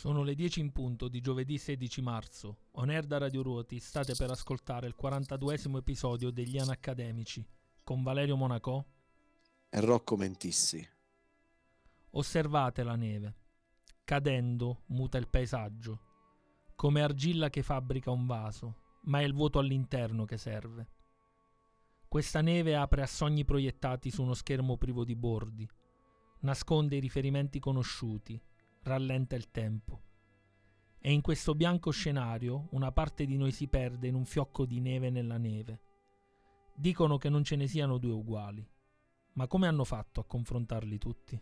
Sono le 10 in punto di giovedì 16 marzo. On da Radio Ruoti state per ascoltare il 42esimo episodio degli Anacademici con Valerio Monaco e Rocco Mentissi. Osservate la neve. Cadendo muta il paesaggio, come argilla che fabbrica un vaso, ma è il vuoto all'interno che serve. Questa neve apre a sogni proiettati su uno schermo privo di bordi, nasconde i riferimenti conosciuti, rallenta il tempo. E in questo bianco scenario una parte di noi si perde in un fiocco di neve nella neve. Dicono che non ce ne siano due uguali, ma come hanno fatto a confrontarli tutti?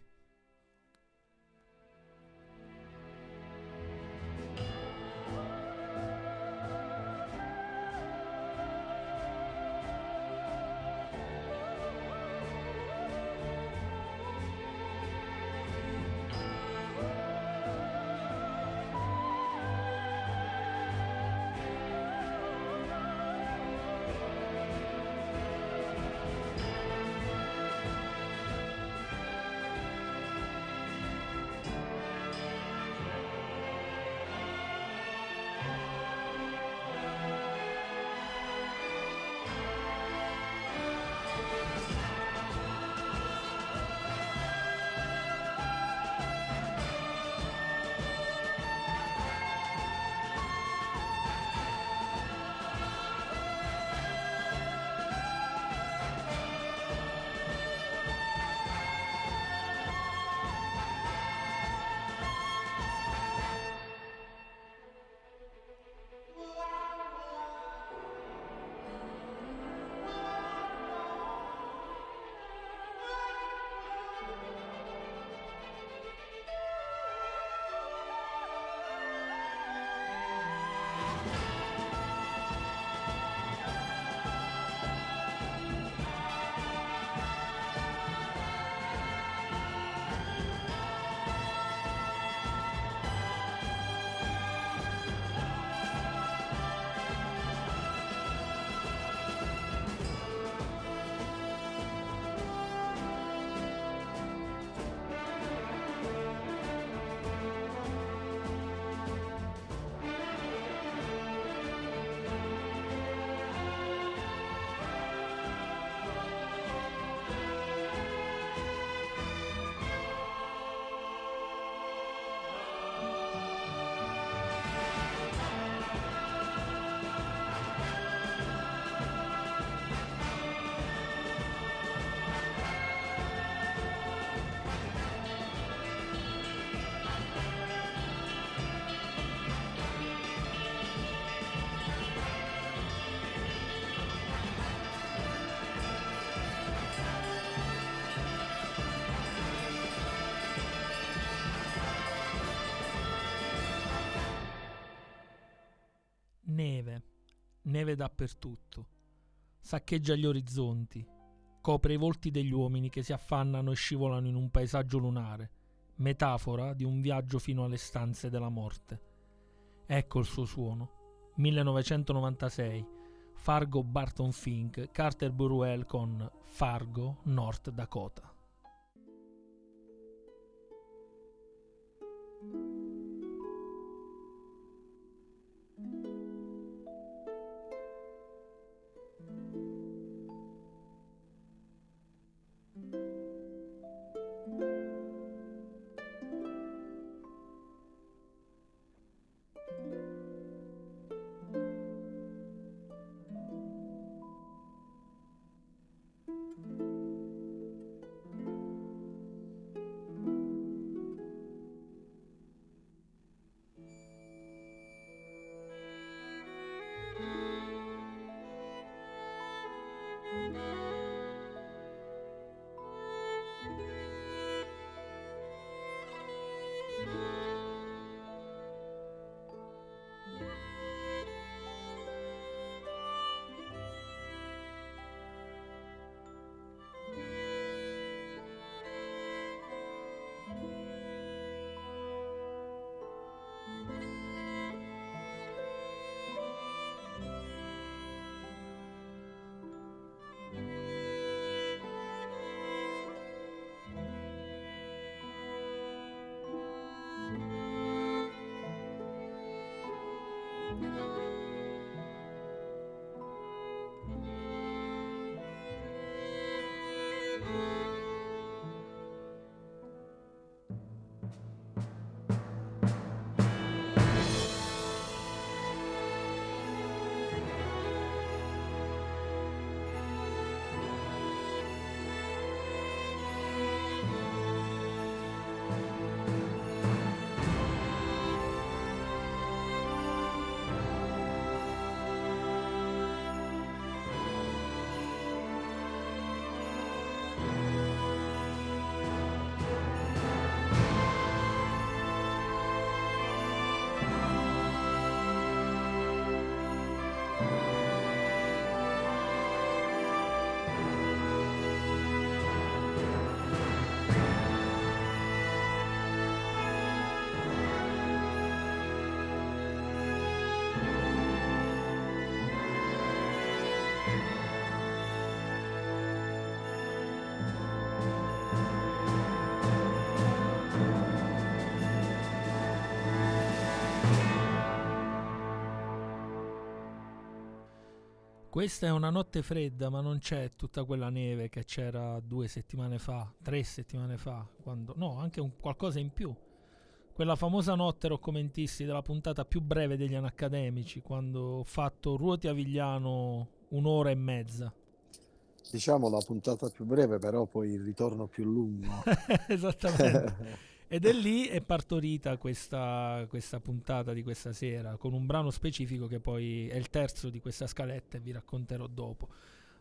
Neve dappertutto. Saccheggia gli orizzonti, copre i volti degli uomini che si affannano e scivolano in un paesaggio lunare, metafora di un viaggio fino alle stanze della morte. Ecco il suo suono. 1996. Fargo Barton Fink, Carter Burwell con Fargo, North Dakota. Questa è una notte fredda, ma non c'è tutta quella neve che c'era due settimane fa, tre settimane fa, quando, no, anche un, qualcosa in più. Quella famosa notte roccomentisti della puntata più breve degli anacademici, quando ho fatto Ruoti a Vigliano un'ora e mezza. Diciamo la puntata più breve, però poi il ritorno più lungo. Esattamente. Ed è lì è partorita questa, questa, puntata di questa sera, con un brano specifico che poi è il terzo di questa scaletta e vi racconterò dopo.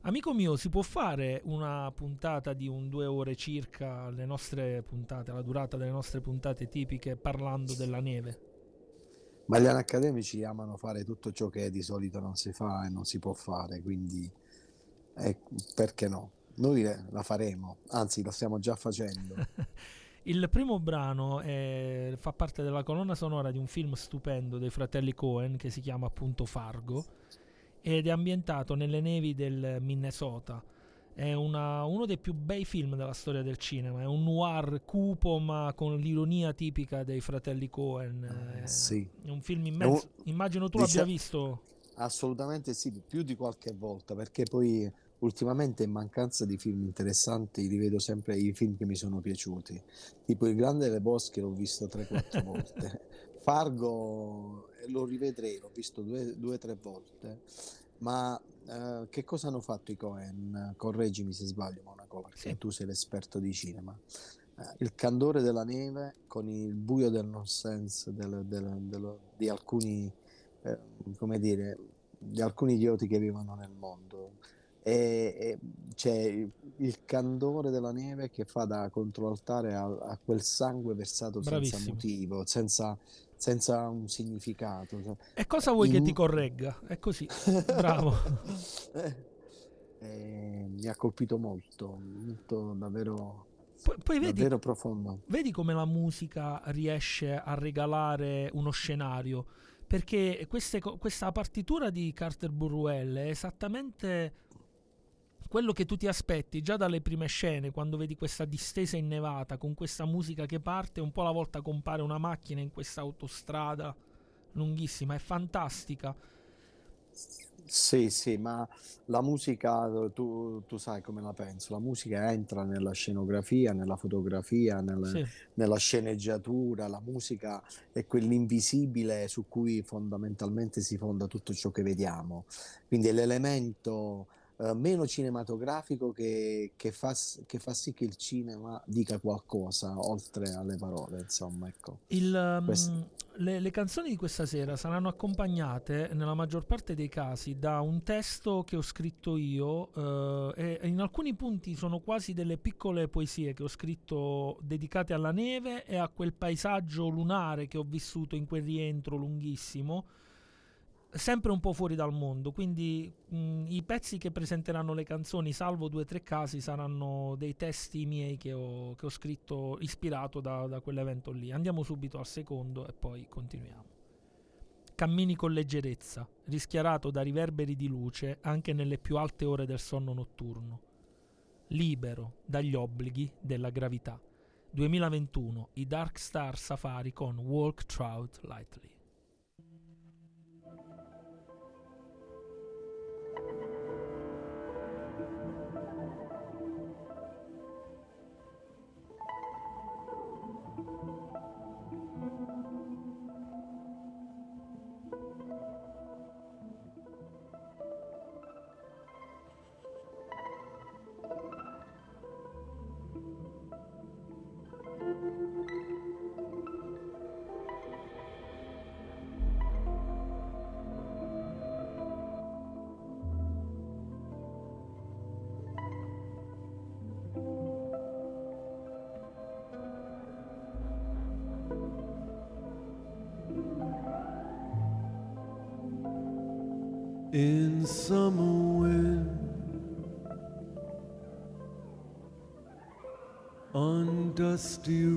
Amico mio, si può fare una puntata di un due ore circa, le nostre puntate, la durata delle nostre puntate tipiche, parlando della neve? Ma gli accademici amano fare tutto ciò che di solito non si fa e non si può fare, quindi eh, perché no? Noi la faremo, anzi la stiamo già facendo. Il primo brano è, fa parte della colonna sonora di un film stupendo dei fratelli Cohen che si chiama appunto Fargo ed è ambientato nelle nevi del Minnesota. È una, uno dei più bei film della storia del cinema, è un noir cupo ma con l'ironia tipica dei fratelli Cohen. Eh, è, sì. È un film immenso. Immagino tu dice... l'abbia visto. Assolutamente sì, più di qualche volta, perché poi ultimamente in mancanza di film interessanti rivedo sempre i film che mi sono piaciuti. Tipo Il Grande delle Bosche l'ho visto 3-4 volte. Fargo eh, lo rivedrei l'ho visto due o tre volte. Ma eh, che cosa hanno fatto i Cohen? correggimi se sbaglio Monaco perché sì. tu sei l'esperto di cinema. Eh, il candore della neve con il buio del nonsense del, del, del, di alcuni eh, come dire di alcuni idioti che vivono nel mondo e, c'è il candore della neve che fa da controaltare a, a quel sangue versato Bravissimo. senza motivo, senza, senza un significato. Cioè, e cosa vuoi in... che ti corregga? È così, bravo. eh, mi ha colpito molto, molto davvero, poi, poi vedi, davvero profondo. Vedi come la musica riesce a regalare uno scenario perché queste, questa partitura di Carter Burwell è esattamente quello che tu ti aspetti già dalle prime scene, quando vedi questa distesa innevata con questa musica che parte, un po' alla volta compare una macchina in questa autostrada lunghissima, è fantastica. Sì, sì, ma la musica, tu, tu, sai come la penso, la musica entra nella scenografia, nella fotografia, nel, sì. nella sceneggiatura, la musica è quell'invisibile su cui fondamentalmente si fonda tutto ciò che vediamo. Quindi è l'elemento eh, meno cinematografico che, che, fa, che, fa, sì che il cinema dica qualcosa oltre alle parole, insomma, ecco. Il, um, le, le, canzoni di questa sera saranno accompagnate, nella maggior parte dei casi, da un testo che ho scritto io uh, e in alcuni punti sono quasi delle piccole poesie che ho scritto dedicate alla neve e a quel paesaggio lunare che ho vissuto in quel rientro lunghissimo sempre un po' fuori dal mondo, quindi mh, i pezzi che presenteranno le canzoni, salvo due o tre casi, saranno dei testi miei che ho, che ho scritto ispirato da, da quell'evento lì. Andiamo subito al secondo e poi continuiamo. Cammini con leggerezza, rischiarato da riverberi di luce anche nelle più alte ore del sonno notturno. Libero dagli obblighi della gravità. 2021, i Dark Star Safari con Walk Trout Lightly. Dusty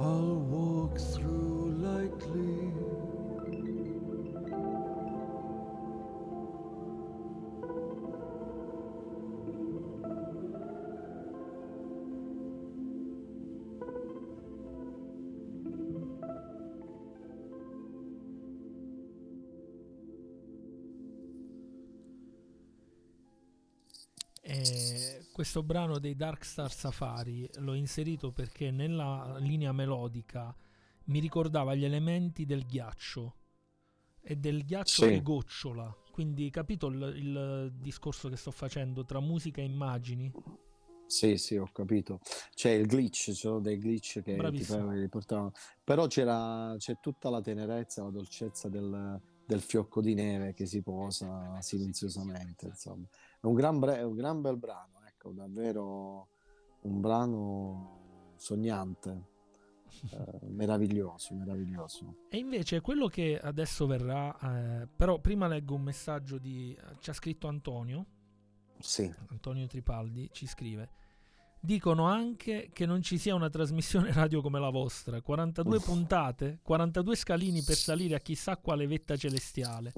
I'll walk through questo brano dei Dark Star Safari l'ho inserito perché nella linea melodica mi ricordava gli elementi del ghiaccio e del ghiaccio Sì. che gocciola. Quindi capito il, il discorso che sto facendo tra musica e immagini? Sì, sì, ho capito. C'è il glitch, ci sono dei glitch che ti Bravissimo. fa- riportavano. Però c'era, c'è tutta la tenerezza, la dolcezza del, del fiocco di neve che si posa silenziosamente, insomma. È un gran, bre- un gran bel brano, ecco, davvero un brano sognante, eh, meraviglioso, meraviglioso. E invece quello che adesso verrà, eh, però prima leggo un messaggio di... ci ha scritto Antonio. Sì, Antonio Tripaldi ci scrive Dicono anche che non ci sia una trasmissione radio come la vostra. 42 Uff. puntate, 42 scalini per salire a chissà quale vetta celestiale.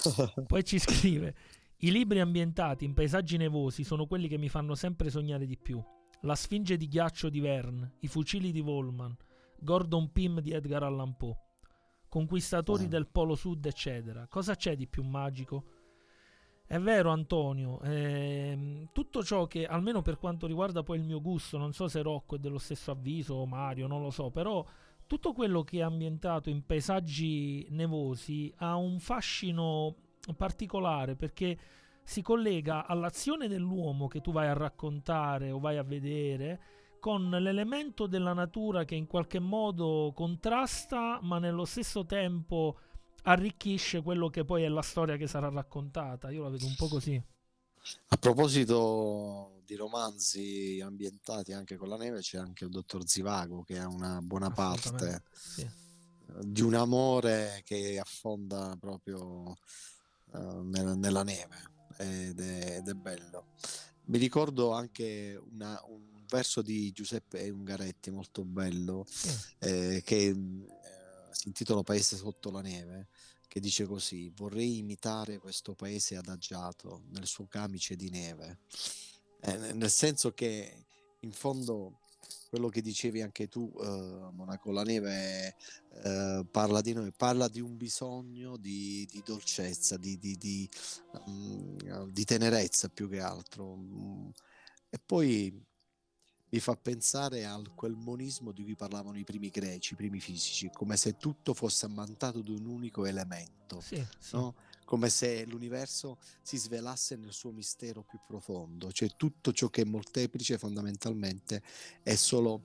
Poi ci scrive: I libri ambientati in paesaggi nevosi sono quelli che mi fanno sempre sognare di più. La Sfinge di ghiaccio di Verne, I fucili di Volman, Gordon Pym di Edgar Allan Poe, Conquistatori Ah. del Polo Sud, eccetera. Cosa c'è di più magico? È vero Antonio, ehm, tutto ciò che, almeno per quanto riguarda poi il mio gusto, non so se Rocco è dello stesso avviso o Mario, non lo so, però tutto quello che è ambientato in paesaggi nevosi ha un fascino particolare perché si collega all'azione dell'uomo che tu vai a raccontare o vai a vedere con l'elemento della natura che in qualche modo contrasta ma nello stesso tempo arricchisce quello che poi è la storia che sarà raccontata. Io la vedo un po' così. A proposito di romanzi ambientati anche con la neve, c'è anche il dottor Zivago che ha una buona parte sì. eh, di un amore che affonda proprio eh, nella, nella neve ed è, ed è bello. Mi ricordo anche una- un verso di Giuseppe Ungaretti molto bello Sì. eh, che eh, si intitola Paese sotto la neve, che dice così: Vorrei imitare questo paese adagiato nel suo camice di neve. Eh, nel senso che in fondo quello che dicevi anche tu, eh, Monaco, la neve eh, parla di noi, parla di un bisogno di, di dolcezza, di, di- di, mm, di tenerezza più che altro. Mm. E poi mi fa pensare a quel monismo di cui parlavano i primi greci, i primi fisici, come se tutto fosse ammantato di un unico elemento, Sì, sì. Come se l'universo si svelasse nel suo mistero più profondo, cioè tutto ciò che è molteplice fondamentalmente è solo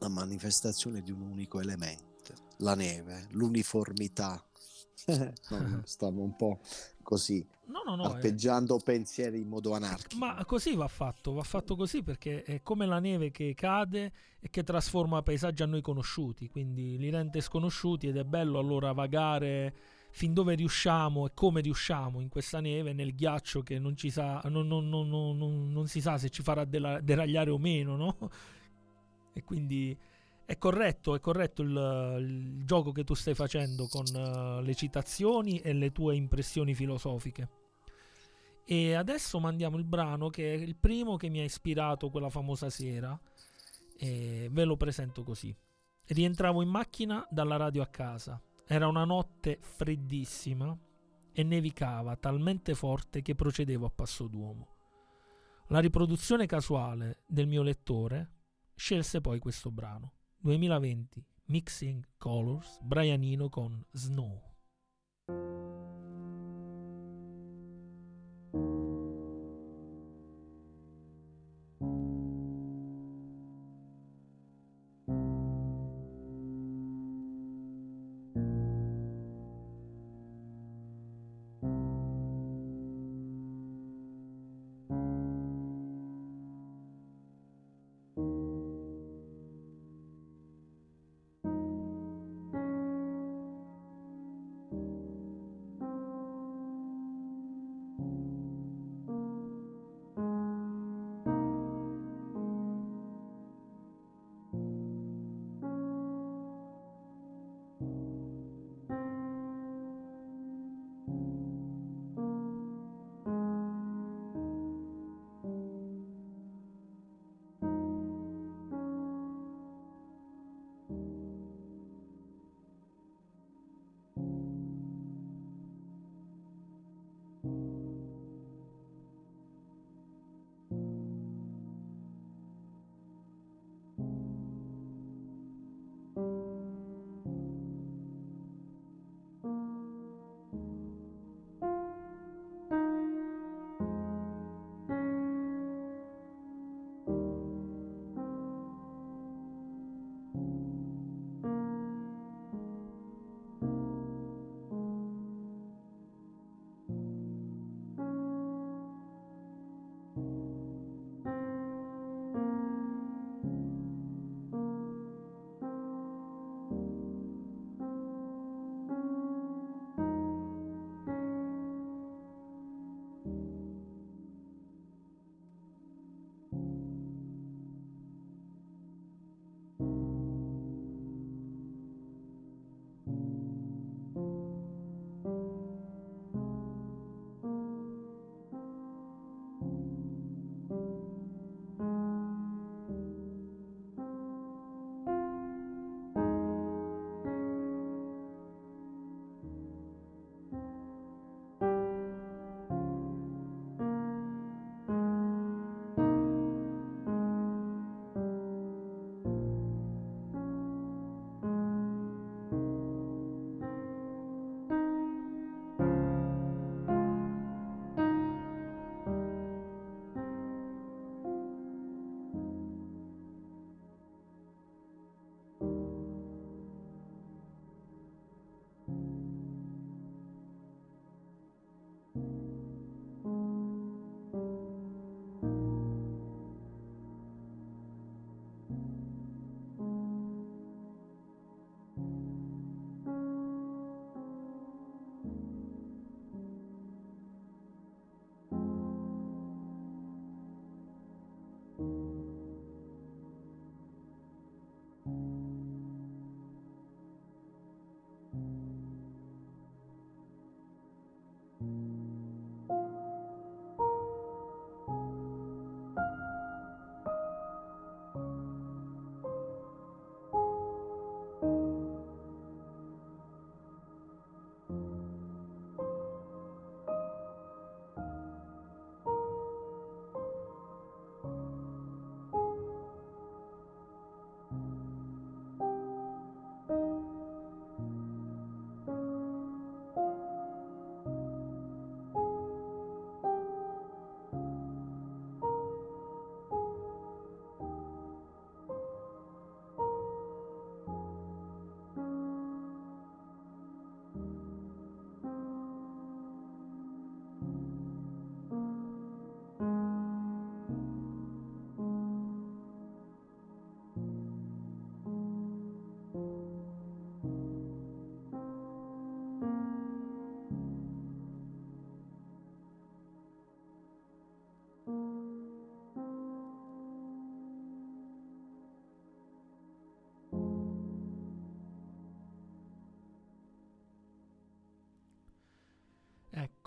la manifestazione di un unico elemento, la neve, l'uniformità. no, stavo un po' così, No, no, no. arpeggiando pensieri in modo anarchico. Ma così va fatto, va fatto così perché è come la neve che cade e che trasforma paesaggi a noi conosciuti, quindi li rende sconosciuti ed è bello allora vagare fin dove riusciamo e come riusciamo in questa neve, nel ghiaccio che non, ci sa, non, non- non- si sa se ci farà deragliare o meno, no? E quindi è corretto, è corretto il, il gioco che tu stai facendo con eh, le citazioni e le tue impressioni filosofiche. E adesso mandiamo il brano che è il primo che mi ha ispirato quella famosa sera. E ve lo presento così. Rientravo in macchina dalla radio a casa. Era una notte freddissima e nevicava talmente forte che procedevo a passo d'uomo. La riproduzione casuale del mio lettore scelse poi questo brano. 2020 Mixing Colors Brianino con Snow.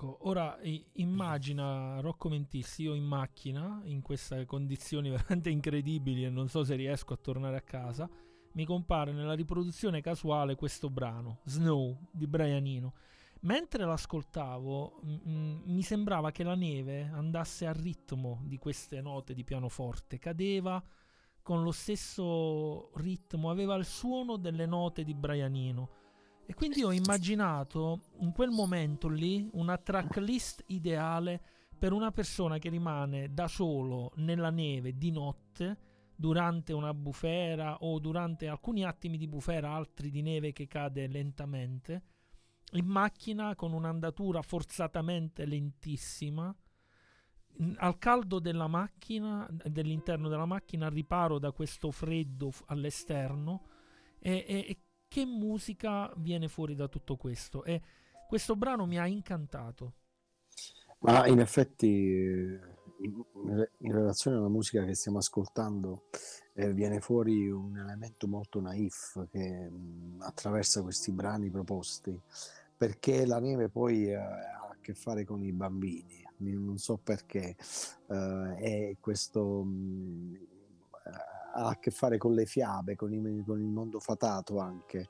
Ecco, ora immagina Rocco Mentissi, io in macchina, in queste condizioni veramente incredibili e non so se riesco a tornare a casa, mi compare nella riproduzione casuale questo brano, Snow, di Brian Eno. Mentre l'ascoltavo m- m- mi sembrava che la neve andasse al ritmo di queste note di pianoforte, cadeva con lo stesso ritmo, aveva il suono delle note di Brian Eno. E quindi ho immaginato in quel momento lì una tracklist ideale per una persona che rimane da solo nella neve di notte durante una bufera o durante alcuni attimi di bufera, altri di neve che cade lentamente, in macchina con un'andatura forzatamente lentissima, al caldo della macchina, dell'interno della macchina, al riparo da questo freddo all'esterno. E- e che musica viene fuori da tutto questo? E questo brano mi ha incantato. Ma in effetti, in, relazione alla musica che stiamo ascoltando, eh, viene fuori un elemento molto naif che mh, attraversa questi brani proposti, perché la neve poi eh, ha a che fare con i bambini, non so perché, eh, e questo mh, ha a che fare con le fiabe, con, i- con il mondo fatato anche.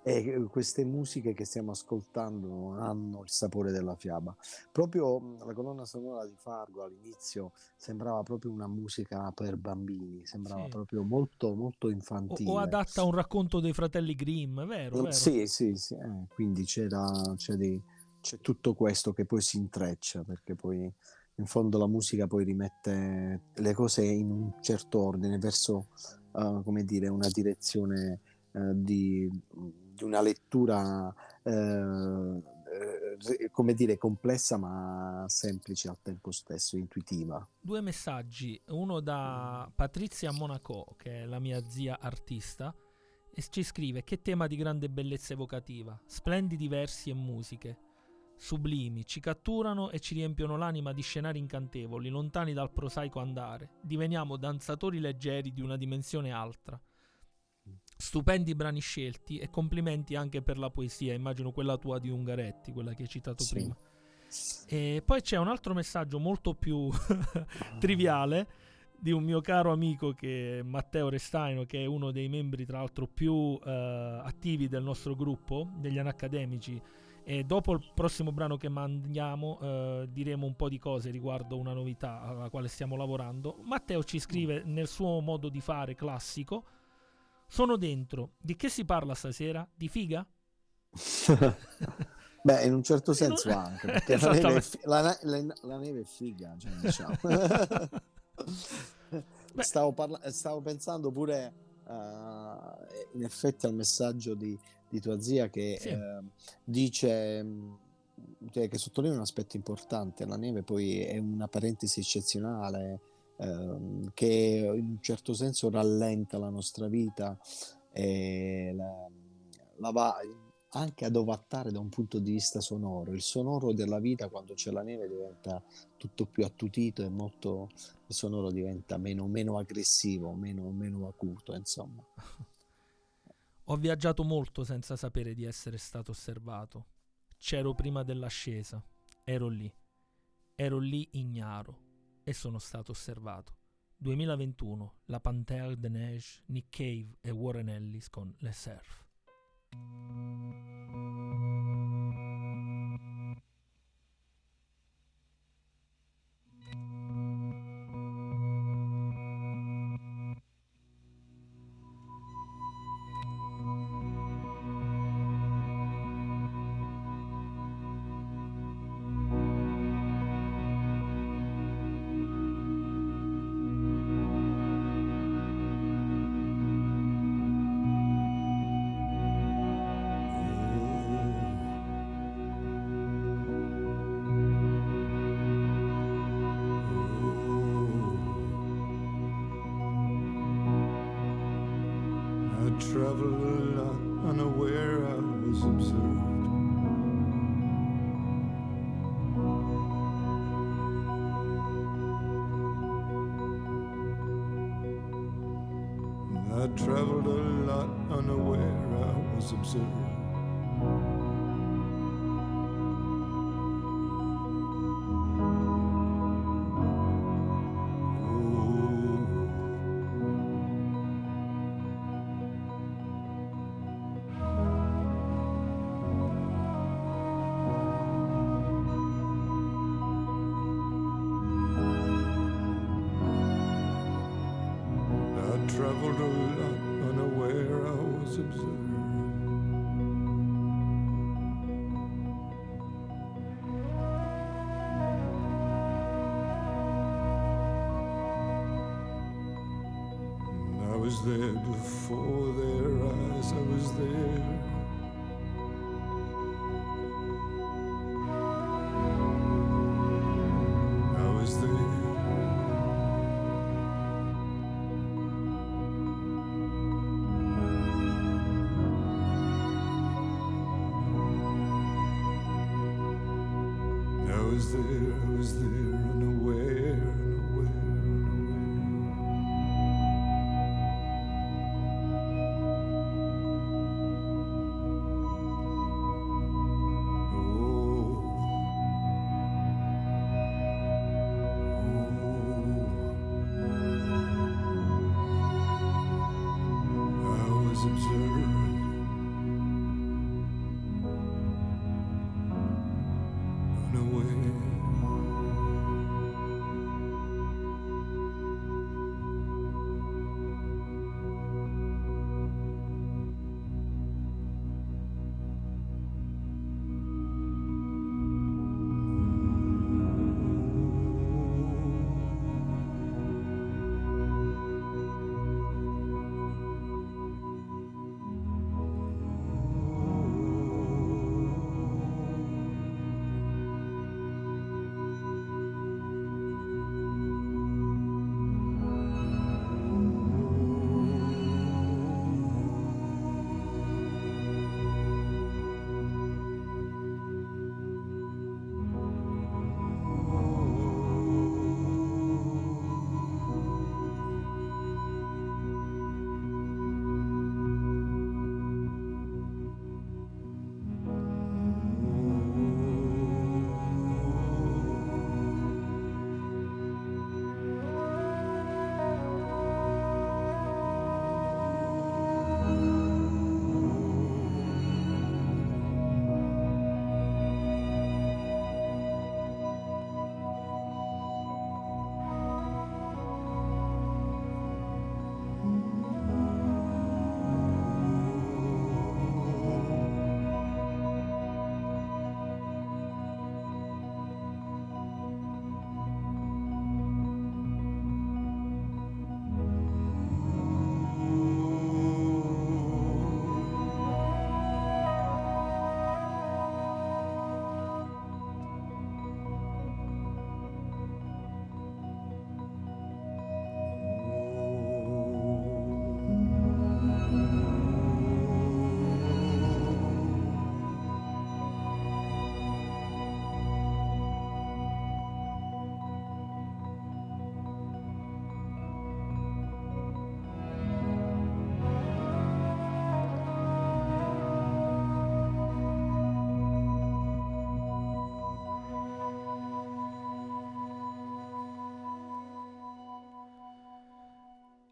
E queste musiche che stiamo ascoltando hanno il sapore della fiaba. Proprio la colonna sonora di Fargo all'inizio sembrava proprio una musica per bambini, sembrava Sì. proprio molto, molto O, infantile. o adatta a un racconto dei fratelli Grimm, vero? Mm, vero? Sì, sì, sì, eh, quindi c'era, c'è, dei- c'è tutto questo che poi si intreccia, perché poi in fondo la musica poi rimette le cose in un certo ordine, verso, eh, come dire, una direzione eh, di, di una lettura, eh, come dire, complessa ma semplice al tempo stesso, intuitiva. Due messaggi, uno da Patrizia Monaco, che è la mia zia artista, e ci scrive che tema di grande bellezza evocativa, splendidi versi e musiche, sublimi, ci catturano e ci riempiono l'anima di scenari incantevoli, lontani dal prosaico andare, diveniamo danzatori leggeri di una dimensione altra. Stupendi brani scelti e complimenti anche per la poesia, immagino quella tua di Ungaretti, quella che hai citato Sì. prima. E poi c'è un altro messaggio molto più triviale di un mio caro amico che è Matteo Restaino, che è uno dei membri tra l'altro più eh, attivi del nostro gruppo, degli anacademici. E dopo il prossimo brano che mandiamo eh, diremo un po' di cose riguardo una novità alla quale stiamo lavorando. Matteo ci scrive nel suo modo di fare classico: Sono dentro. Di che si parla stasera? Di figa? Beh, in un certo senso non- anche, perché la neve, fi- la, la- la neve è figa, cioè, diciamo. Stavo, parla- stavo pensando pure eh, in effetti al messaggio di, di tua zia che Sì. eh, dice cioè, che sottolinea un aspetto importante, la neve poi è una parentesi eccezionale ehm, che in un certo senso rallenta la nostra vita e la, la va anche ad ovattare da un punto di vista sonoro. Il sonoro della vita quando c'è la neve diventa tutto più attutito e molto il sonoro diventa meno, meno aggressivo, meno, meno acuto, insomma. Ho viaggiato molto senza sapere di essere stato osservato. C'ero prima dell'ascesa. Ero lì. Ero lì ignaro. E sono stato osservato. 2021, La Panthère de Neige, Nick Cave e Warren Ellis con Le Surf.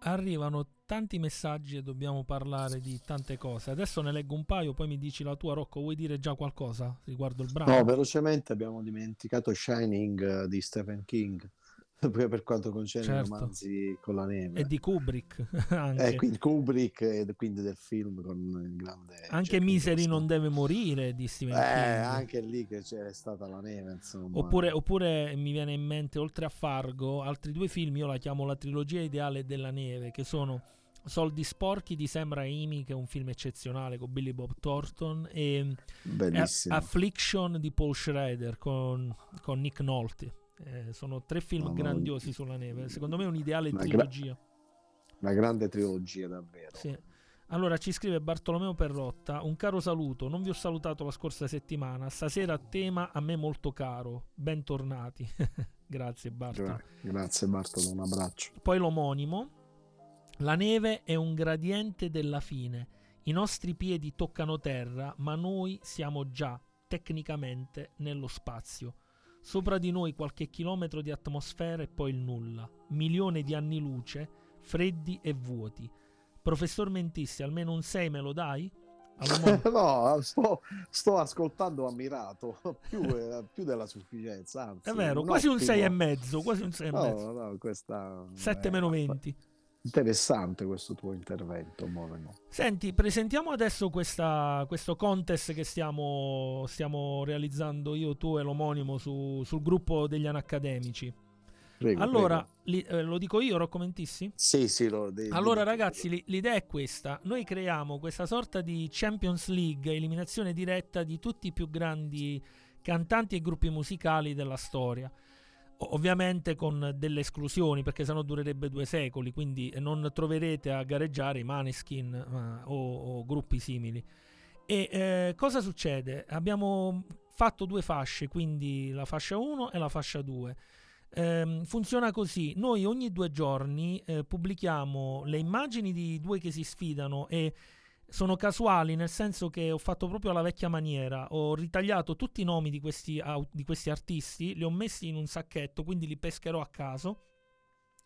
Arrivano tanti messaggi e dobbiamo parlare di tante cose. Adesso ne leggo un paio, poi mi dici la tua, Rocco. Vuoi dire già qualcosa riguardo il brano? No, velocemente abbiamo dimenticato Shining eh, di Stephen King, per quanto concerne Certo. i romanzi con la neve. E di Kubrick anche. Eh, quindi Kubrick e quindi del film con il grande anche Misery Nicholson. non deve morire di Stephen Eh, King. anche lì che c'era stata la neve, insomma. Oppure, oppure mi viene in mente, oltre a Fargo, altri due film, io la chiamo la trilogia ideale della neve, che sono Soldi sporchi di Sam Raimi, che è un film eccezionale con Billy Bob Thornton, e, e Bellissimo. Affliction di Paul Schrader con, con Nick Nolte. Eh, sono tre film No, no, grandiosi sulla neve. Secondo me è un'ideale una gra- trilogia. Una grande trilogia, davvero. Sì. Allora ci scrive Bartolomeo Perrotta, un caro saluto, non vi ho salutato la scorsa settimana, stasera tema a me molto caro, bentornati. Grazie Bartolo. Gra- grazie Bartolo, un abbraccio. Poi l'omonimo, la neve è un gradiente della fine, i nostri piedi toccano terra, ma noi siamo già tecnicamente nello spazio. Sopra di noi qualche chilometro di atmosfera e poi il nulla, milioni di anni luce, freddi e vuoti. Professor Mentissi, almeno un 6 me lo dai? No, sto, sto ascoltando ammirato, più, eh, più della sufficienza. Anzi, È vero, quasi un ottimo- 6 e mezzo, quasi un 6 e mezzo. No, no, questa 7 eh, meno 20. Interessante questo tuo intervento, Monaco. Senti, presentiamo adesso questa- questo contest che stiamo, stiamo realizzando io, tu e l'omonimo su- sul gruppo degli anacademici. Prego, allora, prego. li- eh, lo dico io, Rocco Mentissi? Sì, sì, lo, de- Allora de- ragazzi, li- l'idea è questa. Noi creiamo questa sorta di Champions League, eliminazione diretta di tutti i più grandi cantanti e gruppi musicali della storia. Ovviamente con delle esclusioni, perché sennò durerebbe due secoli, quindi non troverete a gareggiare i Maneskin eh, o, o gruppi simili. E eh, cosa succede? Abbiamo fatto due fasce, quindi la fascia 1 e la fascia 2. Ehm, funziona così: noi ogni due giorni eh, pubblichiamo le immagini di due che si sfidano e sono casuali, nel senso che ho fatto proprio alla vecchia maniera. Ho ritagliato tutti i nomi di questi, di questi artisti, li ho messi in un sacchetto, quindi li pescherò a caso.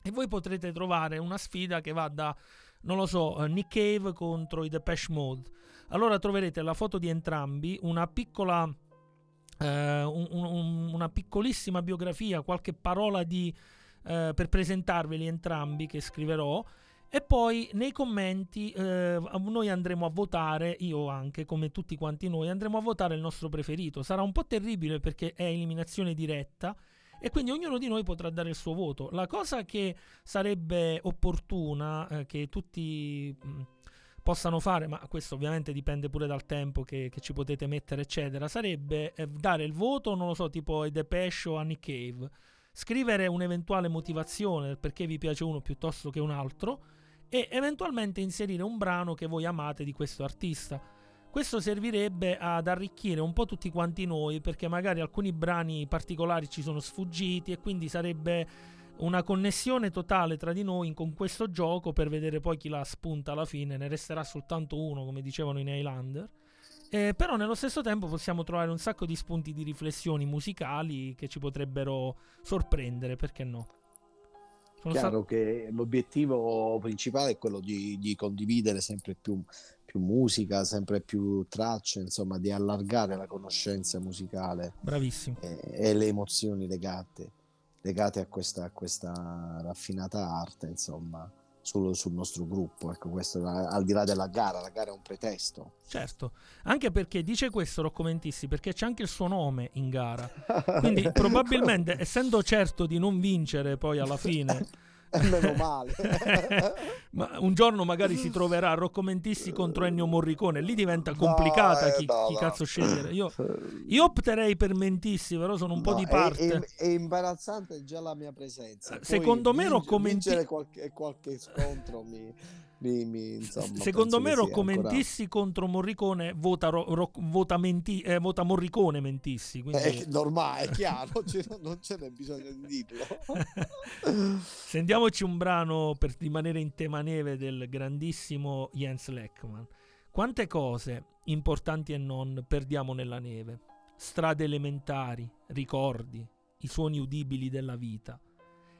E voi potrete trovare una sfida che va da, non lo so, eh, Nick Cave contro i Depeche Mode. Allora troverete la foto di entrambi, una piccola, eh, un- un- una piccolissima biografia, qualche parola di, eh, per presentarveli entrambi che scriverò. E poi nei commenti eh, noi andremo a votare, io anche, come tutti quanti noi, andremo a votare il nostro preferito. Sarà un po' terribile perché è eliminazione diretta e quindi ognuno di noi potrà dare il suo voto. La cosa che sarebbe opportuna eh, che tutti mh, possano fare, ma questo ovviamente dipende pure dal tempo che, che ci potete mettere, eccetera, sarebbe eh, dare il voto, non lo so, tipo ai Depeche o a Nick Cave, scrivere un'eventuale motivazione perché vi piace uno piuttosto che un altro e eventualmente inserire un brano che voi amate di questo artista. Questo servirebbe ad arricchire un po' tutti quanti noi perché magari alcuni brani particolari ci sono sfuggiti e quindi sarebbe una connessione totale tra di noi con questo gioco per vedere poi chi la spunta alla fine. Ne resterà soltanto uno, come dicevano in Highlander. Eh, però nello stesso tempo possiamo trovare un sacco di spunti di riflessioni musicali che ci potrebbero sorprendere, perché no? Sono Chiaro che l'obiettivo principale è quello di, di condividere sempre più, più musica, sempre più tracce, insomma, di allargare la conoscenza musicale Bravissimo. e, e le emozioni legate, legate a, questa, a questa raffinata arte, insomma, sul, sul nostro gruppo. Ecco, questo al di là della gara, la gara è un pretesto. Certo, anche perché dice questo Rocco Mentissi perché c'è anche il suo nome in gara. Quindi probabilmente, essendo certo di non vincere poi alla fine, Meno male. ma un giorno magari si troverà Rocco Mentissi contro Ennio Morricone. Lì diventa complicata No, eh, chi, no, chi no. cazzo scegliere. Io, io opterei per Mentissi, però sono un po' di è- parte. È, è imbarazzante già la mia presenza. Eh, Poi secondo me vince- Rocco Menti- vincere qualche, qualche scontro mi, mi- insomma, Secondo me Rocco ancora- Mentissi contro Morricone vota, Ro- Ro- vota, Menti- eh, vota Morricone Mentissi. Quindi... È normale, è chiaro, cioè, non ce n'è bisogno di dirlo. Sentiamoci un brano per rimanere in tema neve del grandissimo Jens Leckman. Quante cose, importanti e non, perdiamo nella neve. Strade elementari, ricordi, i suoni udibili della vita.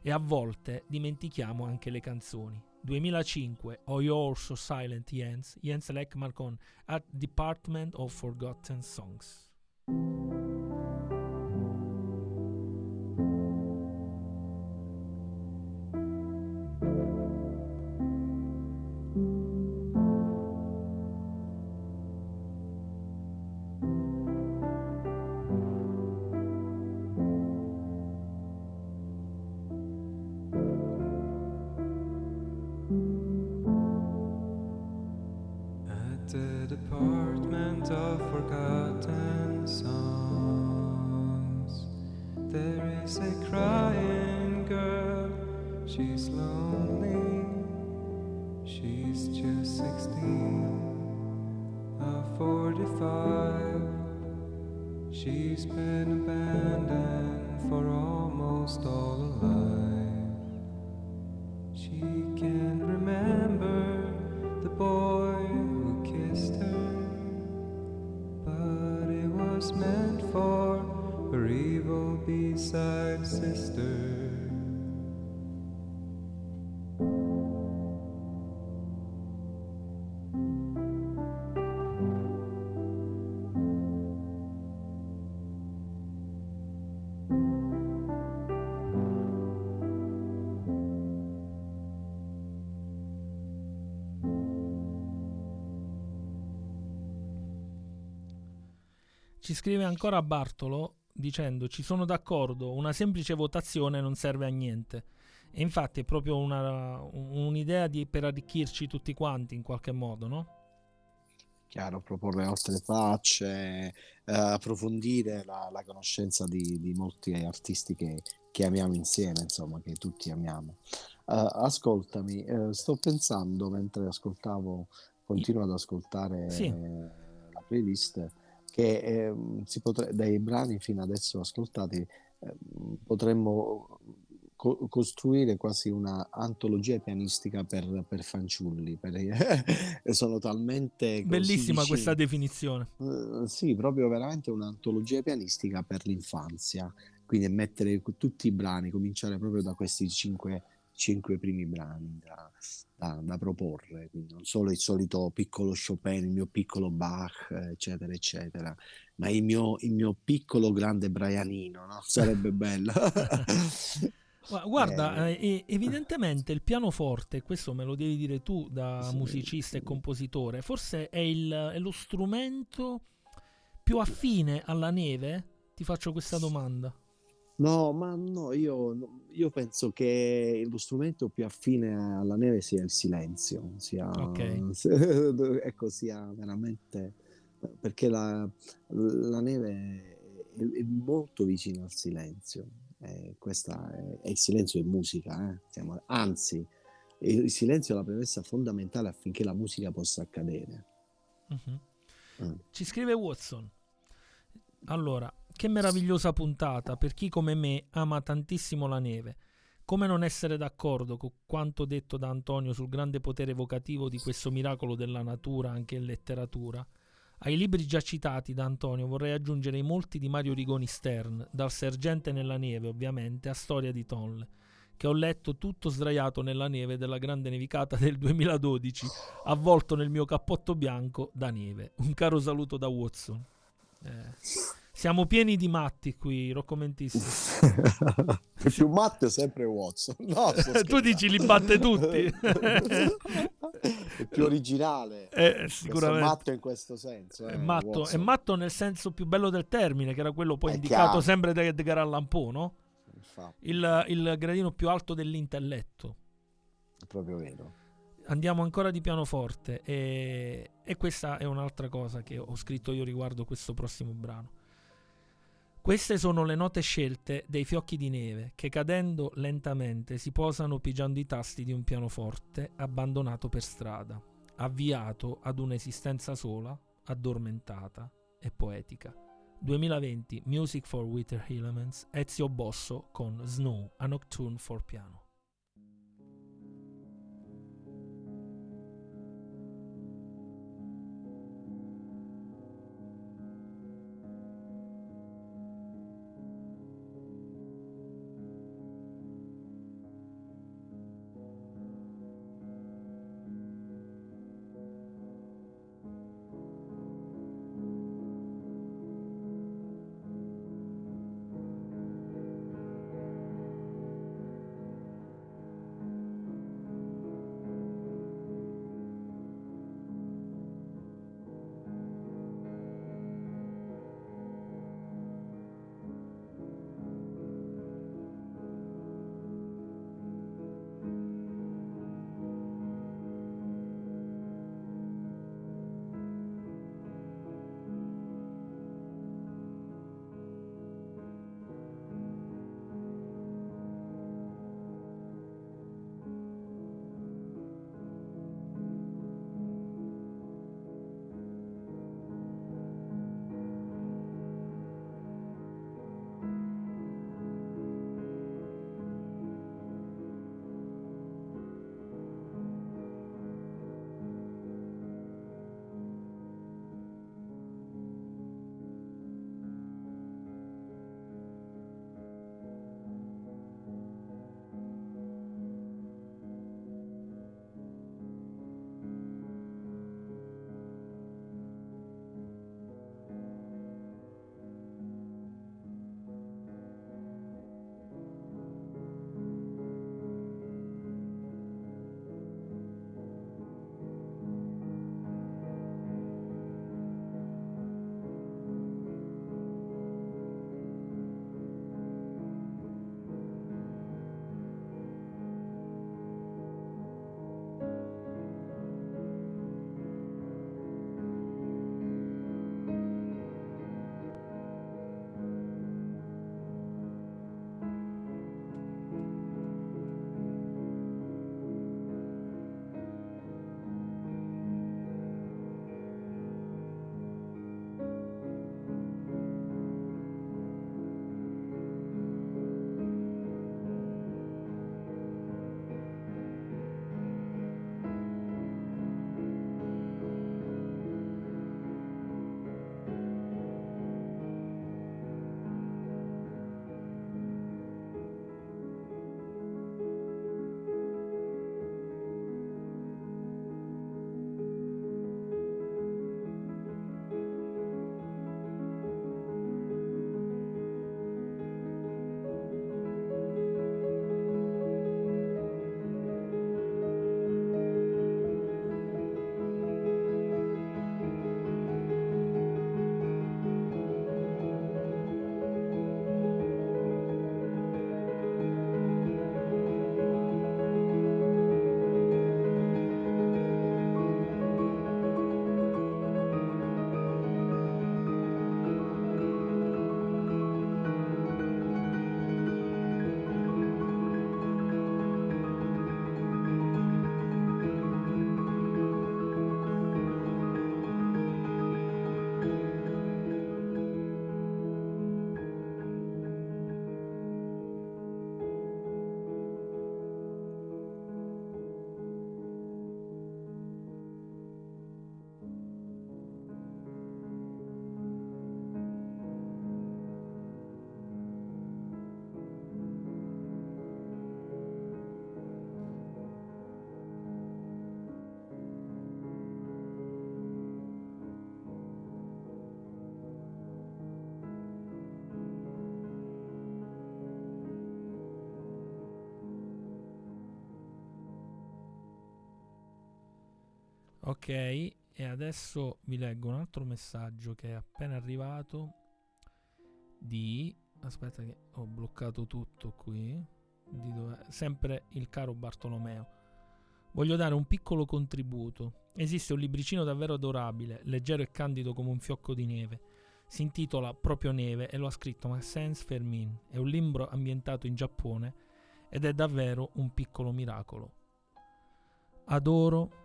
E a volte dimentichiamo anche le canzoni. 2005, Oh You're So Silent Jens, Jens Leckman con At Department of Forgotten Songs. Scrive ancora Bartolo dicendo ci sono d'accordo, una semplice votazione non serve a niente. E infatti è proprio una, un'idea di, per arricchirci tutti quanti in qualche modo, no? Chiaro, proporre altre facce, eh, approfondire la, la conoscenza di, di, molti artisti che, che, amiamo insieme, insomma, che tutti amiamo. Uh, ascoltami, uh, sto pensando mentre ascoltavo, continuo ad ascoltare sì. la playlist, che eh, potre- dai brani fino adesso ascoltati eh, potremmo co- costruire quasi una antologia pianistica per, per fanciulli. Per, sono talmente... Bellissima questa definizione. Uh, sì, proprio veramente un'antologia pianistica per l'infanzia. Quindi mettere tutti i brani, cominciare proprio da questi cinque, cinque primi brani da, da, da, proporre. Quindi non solo il solito piccolo Chopin, il mio piccolo Bach, eccetera, eccetera, ma il mio, il mio piccolo grande Brianino, no? Sarebbe bello. Guarda, eh, eh evidentemente il pianoforte, questo me lo devi dire tu da sì, musicista sì. e compositore, forse è, il, è, lo strumento più affine alla neve? Ti faccio questa domanda. No, ma no, io, io penso che lo strumento più affine alla neve sia il silenzio, sia, okay. ecco, sia veramente perché la, la neve è, è molto vicina al silenzio eh, questa è, è, il silenzio è musica, eh? Siamo, anzi, il silenzio è la premessa fondamentale affinché la musica possa accadere. Uh-huh. Mm. Ci scrive Watson. Allora, che meravigliosa puntata per chi come me ama tantissimo la neve. Come non essere d'accordo con quanto detto da Antonio sul grande potere evocativo di questo miracolo della natura anche in letteratura? Ai libri già citati da Antonio vorrei aggiungere i molti di Mario Rigoni Stern, dal Sergente nella neve ovviamente a Storia di Tonle, che ho letto tutto sdraiato nella neve della grande nevicata del 2012, avvolto nel mio cappotto bianco da neve. Un caro saluto da Watson. Eh. Siamo pieni di matti qui, roccomentissimi. Più matto è sempre Watson. No, tu dici li batte tutti. il più originale. Eh, sicuramente. È matto in questo senso. Eh, è, matto, è, matto, nel senso più bello del termine, che era quello poi è indicato chiaro. sempre da Edgar Allan Poe, no? Il, il gradino più alto dell'intelletto. È proprio vero andiamo ancora di pianoforte e, e, questa è un'altra cosa che ho scritto io riguardo questo prossimo brano. Queste sono le note scelte dei fiocchi di neve che cadendo lentamente si posano pigiando i tasti di un pianoforte abbandonato per strada, avviato ad un'esistenza sola, addormentata e poetica. 2020 Music for Winter Elements Ezio Bosso con Snow, a Nocturne for Piano. Ok, e adesso vi leggo un altro messaggio che è appena arrivato di... Aspetta che ho bloccato tutto qui. Dove... Sempre il caro Bartolomeo. Voglio dare un piccolo contributo. Esiste un libricino davvero adorabile, leggero e candido come un fiocco di neve. Si intitola proprio Neve e lo ha scritto Maxence Fermin. È un libro ambientato in Giappone ed è davvero un piccolo miracolo. Adoro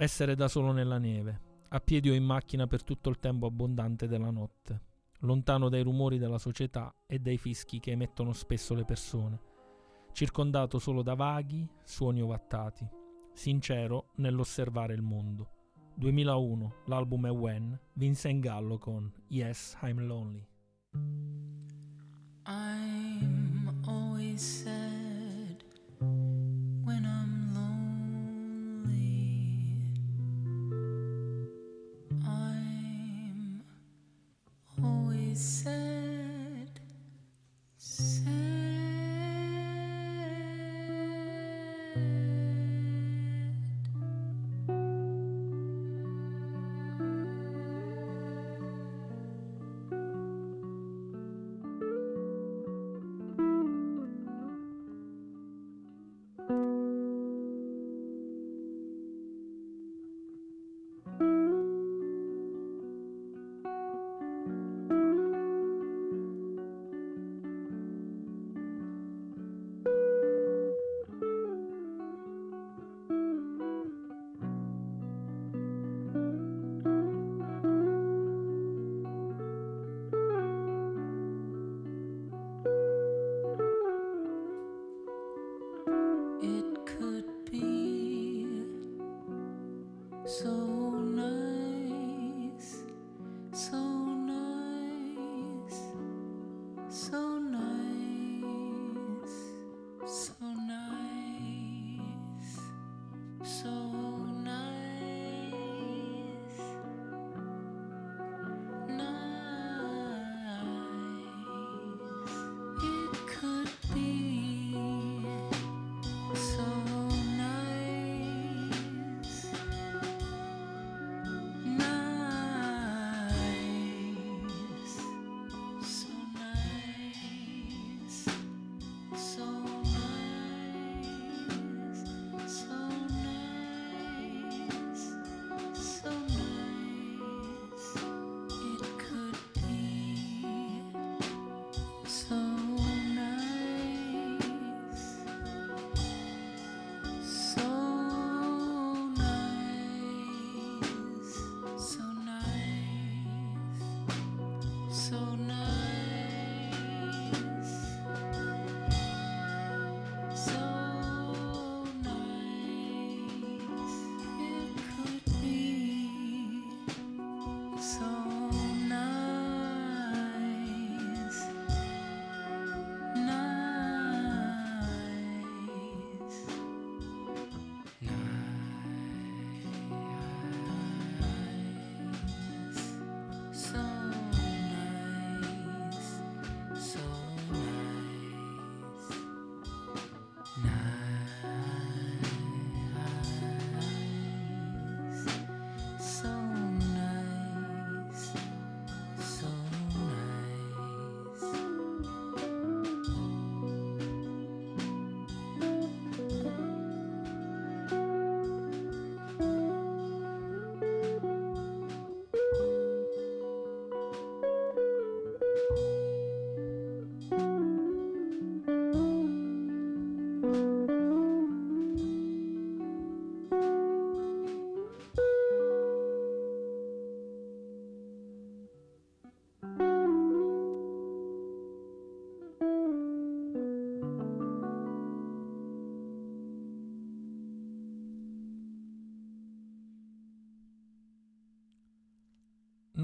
essere da solo nella neve, a piedi o in macchina per tutto il tempo abbondante della notte, lontano dai rumori della società e dai fischi che emettono spesso le persone, circondato solo da vaghi suoni ovattati, sincero nell'osservare il mondo. 2001, l'album è When, Vincent Gallo con Yes, I'm Lonely.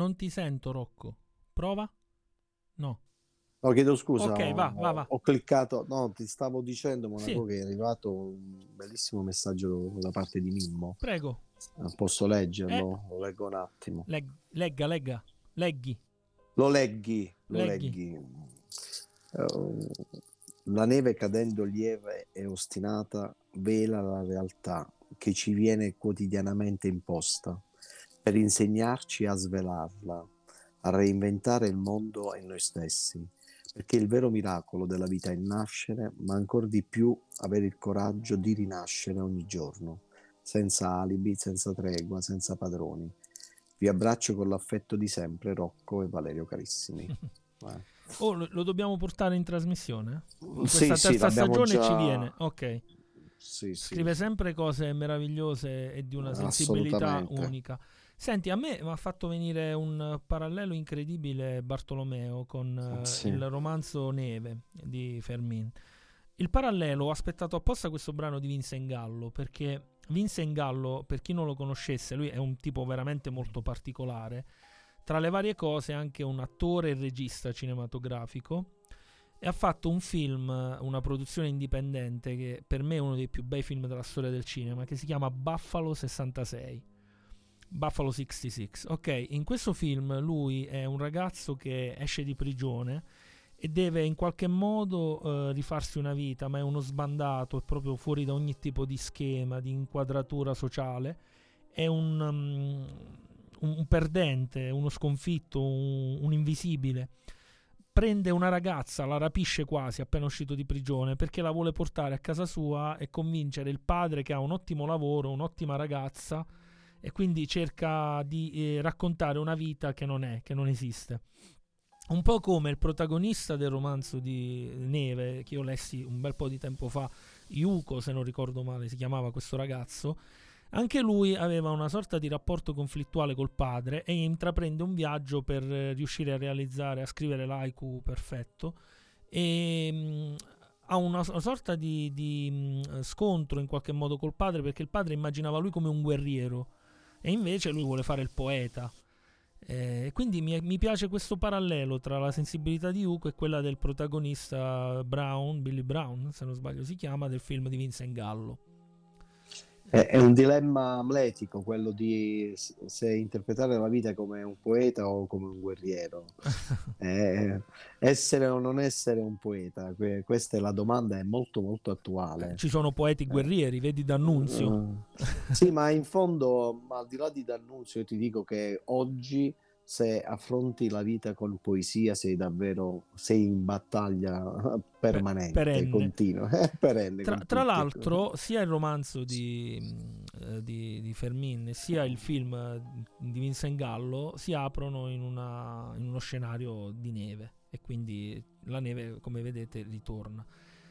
Non ti sento, Rocco. Prova? No. No, chiedo scusa. Ok, ho, va, va, va. ho cliccato, no, ti stavo dicendo, Monaco, Sì. che è arrivato un bellissimo messaggio da parte di Mimmo. Prego, Eh, Posso leggerlo? Eh. Lo leggo un attimo. leg- legga, legga, leggi. Lo leggi, lo Leggi. leggi. Eh, la neve cadendo lieve e ostinata vela la realtà, che ci viene quotidianamente imposta, per insegnarci a svelarla, a reinventare il mondo e noi stessi, perché il vero miracolo della vita è nascere, ma ancora di più avere il coraggio di rinascere ogni giorno, senza alibi, senza tregua, senza padroni. Vi abbraccio con l'affetto di sempre, Rocco e Valerio carissimi. Eh. Oh, lo, lo dobbiamo portare in trasmissione? Sì, questa sì, terza l'abbiamo stagione già- ci viene. Ok. Sì, sì. Scrive sempre cose meravigliose e di una sensibilità unica. Senti, a me mi ha fatto venire un parallelo incredibile Bartolomeo con eh, Sì. il romanzo Neve di Fermin. Il parallelo, ho aspettato apposta questo brano di Vincent Gallo perché Vincent Gallo, per chi non lo conoscesse, lui è un tipo veramente molto particolare. Tra le varie cose è anche un attore e regista cinematografico e ha fatto un film, una produzione indipendente che per me è uno dei più bei film della storia del cinema, che si chiama Buffalo 66. Buffalo 66. Ok, in questo film lui è un ragazzo che esce di prigione e deve in qualche modo eh, rifarsi una vita, ma è uno sbandato, è proprio fuori da ogni tipo di schema, di inquadratura sociale. È un, um, un- perdente, uno sconfitto, un- un invisibile prende una ragazza, la rapisce quasi appena uscito di prigione perché la vuole portare a casa sua e convincere il padre che ha un ottimo lavoro, un'ottima ragazza e quindi cerca di eh, raccontare una vita che non è, che non esiste. Un po' come il protagonista del romanzo di Neve, che io lessi un bel po' di tempo fa, Yuko, se non ricordo male, si chiamava questo ragazzo. Anche lui aveva una sorta di rapporto conflittuale col padre e intraprende un viaggio per eh, riuscire a realizzare, a scrivere l'haiku perfetto e mh, ha una, una sorta di, di, mh, scontro in qualche modo col padre perché il padre immaginava lui come un guerriero e invece lui vuole fare il poeta. Eh, quindi mi, mi piace questo parallelo tra la sensibilità di Hugo e quella del protagonista Brown, Billy Brown, se non sbaglio si chiama, del film di Vincent Gallo. È, è un dilemma amletico quello di se interpretare la vita come un poeta o come un guerriero. Eh, essere o non essere un poeta, Que- questa è la domanda, è molto molto attuale. Ci sono poeti guerrieri, vedi D'Annunzio. Eh, sì, ma in fondo, ma al di là di D'Annunzio, io ti dico che oggi se affronti la vita con poesia sei davvero sei in battaglia permanente, perenne. continua, eh, perenne Tra, tra l'altro, sia il romanzo di, eh, di, di Fermin sia il film eh, di Vincent Gallo si aprono in, una- in uno scenario di neve e quindi la neve, come vedete, ritorna.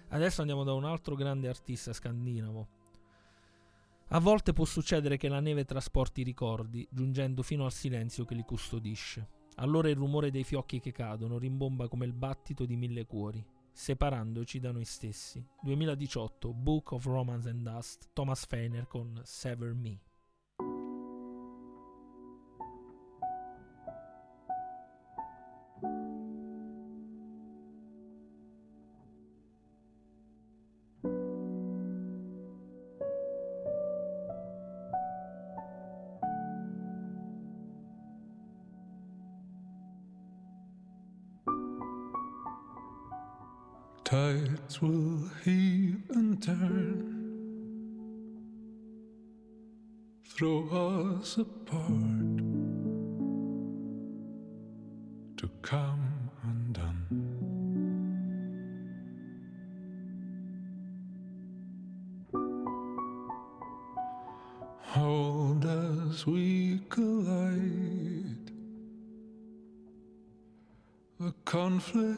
Adesso andiamo da un altro grande artista scandinavo. A volte può succedere che la neve trasporti i ricordi, giungendo fino al silenzio che li custodisce. Allora il rumore dei fiocchi che cadono rimbomba come il battito di mille cuori, separandoci da noi stessi. 2018, Book of Romance and Dust, Thomas Feiner con Sever Me. Tides will heave and turn, throw us apart to come undone. Hold as we collide, the conflict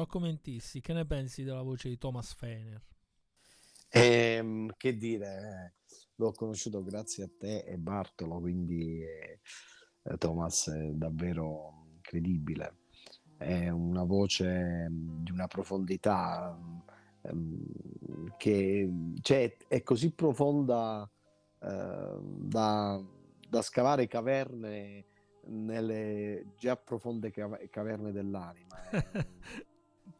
Rocco Mentissi, che ne pensi della voce di Thomas Fener? Ehm, che dire, eh, l'ho conosciuto grazie a te e Bartolo, quindi eh, eh, Thomas è davvero incredibile. È una voce mm, di una profondità mm, che cioè, è così profonda eh, da, da scavare caverne nelle già profonde cav- caverne dell'anima.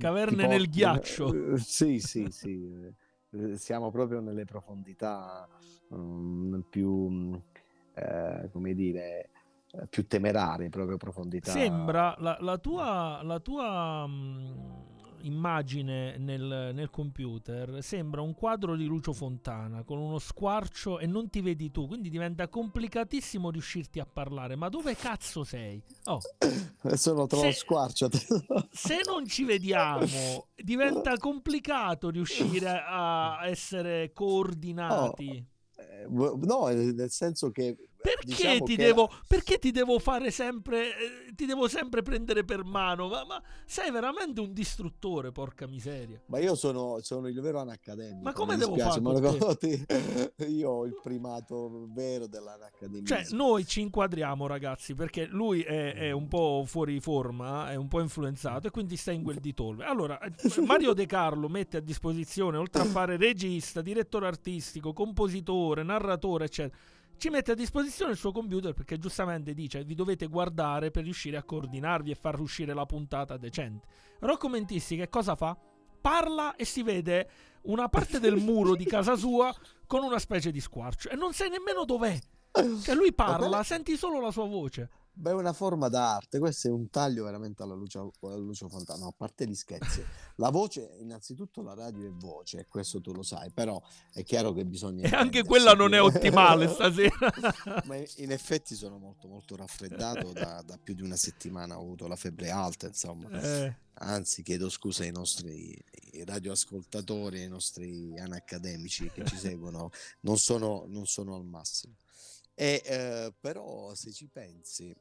eh. Caverne nel ghiaccio. eh, Sì, sì, sì. eh, Siamo proprio nelle profondità mm, più, mm, eh, come dire, eh, più temerarie, proprio profondità. Sembra la, la tua, la tua mm, immagine nel, nel computer sembra un quadro di Lucio Fontana con uno squarcio e non ti vedi tu, quindi diventa complicatissimo riuscirti a parlare. Ma dove cazzo sei? Oh, Sono troppo Se- squarcio. se non ci vediamo, diventa complicato riuscire a essere coordinati. Eh, No, nel senso che Perché, diciamo ti che devo, perché ti devo fare sempre, eh, ti devo sempre prendere per mano? Ma, ma sei veramente un distruttore, porca miseria. Ma io sono, sono il vero anacademico. Ma come devo fare Io ho il primato vero dell'anacademia. Cioè, noi ci inquadriamo, ragazzi, perché lui è, è un po' fuori forma, è un po' influenzato e quindi sta in quel di Tolve. Allora, eh, Mario De Carlo mette a disposizione, oltre a fare regista, direttore artistico, compositore, narratore, eccetera, ci mette a disposizione il suo computer perché giustamente dice vi dovete guardare per riuscire a coordinarvi e far uscire la puntata decente. Rocco Mentissi che cosa fa? Parla e si vede una parte del muro di casa sua con una specie di squarcio e non sai nemmeno dov'è. Cioè lui parla, senti solo la sua voce. Beh, è una forma d'arte, questo è un taglio veramente alla Lucio, alla Lucio Fontana, no, a parte gli scherzi. La voce, innanzitutto la radio è voce, questo tu lo sai, però è chiaro che bisogna... E anche quella non è ottimale stasera. Ma in- effetti sono molto molto raffreddato, da, da più di una settimana ho avuto la febbre alta, insomma. Eh, Anzi, chiedo scusa ai nostri radioascoltatori, ai nostri anacademici che ci seguono, non sono, non sono al massimo. E, eh, però, se ci pensi,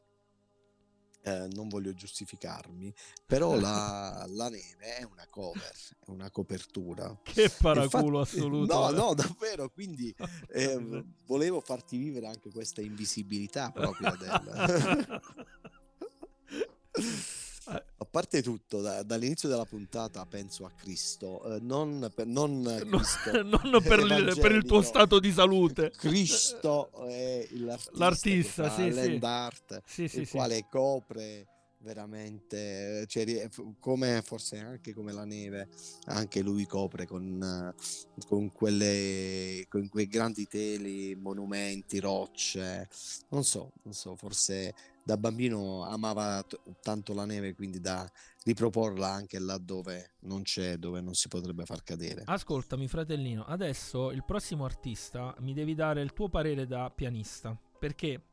eh, non voglio giustificarmi, però la, la neve è una cover, è una copertura. Che paraculo Infatti- assoluto. No, no, davvero, quindi eh, volevo farti vivere anche questa invisibilità proprio del... A parte tutto, da- dall'inizio della puntata penso a Cristo, eh, non, per, non No, Cristo, non per il, per il tuo stato di salute. Cristo è l'artista, L'artista, sì, sì. land art, Sì, sì, il sì. quale copre veramente, cioè, rie- f- come forse anche come la neve, anche lui copre con, eh, con quelle con quei grandi teli, monumenti, rocce, non so, non so, forse da bambino amava t- tanto la neve, quindi da riproporla anche là dove non c'è, dove non si potrebbe far cadere. Ascoltami, fratellino, adesso il prossimo artista mi devi dare il tuo parere da pianista, perché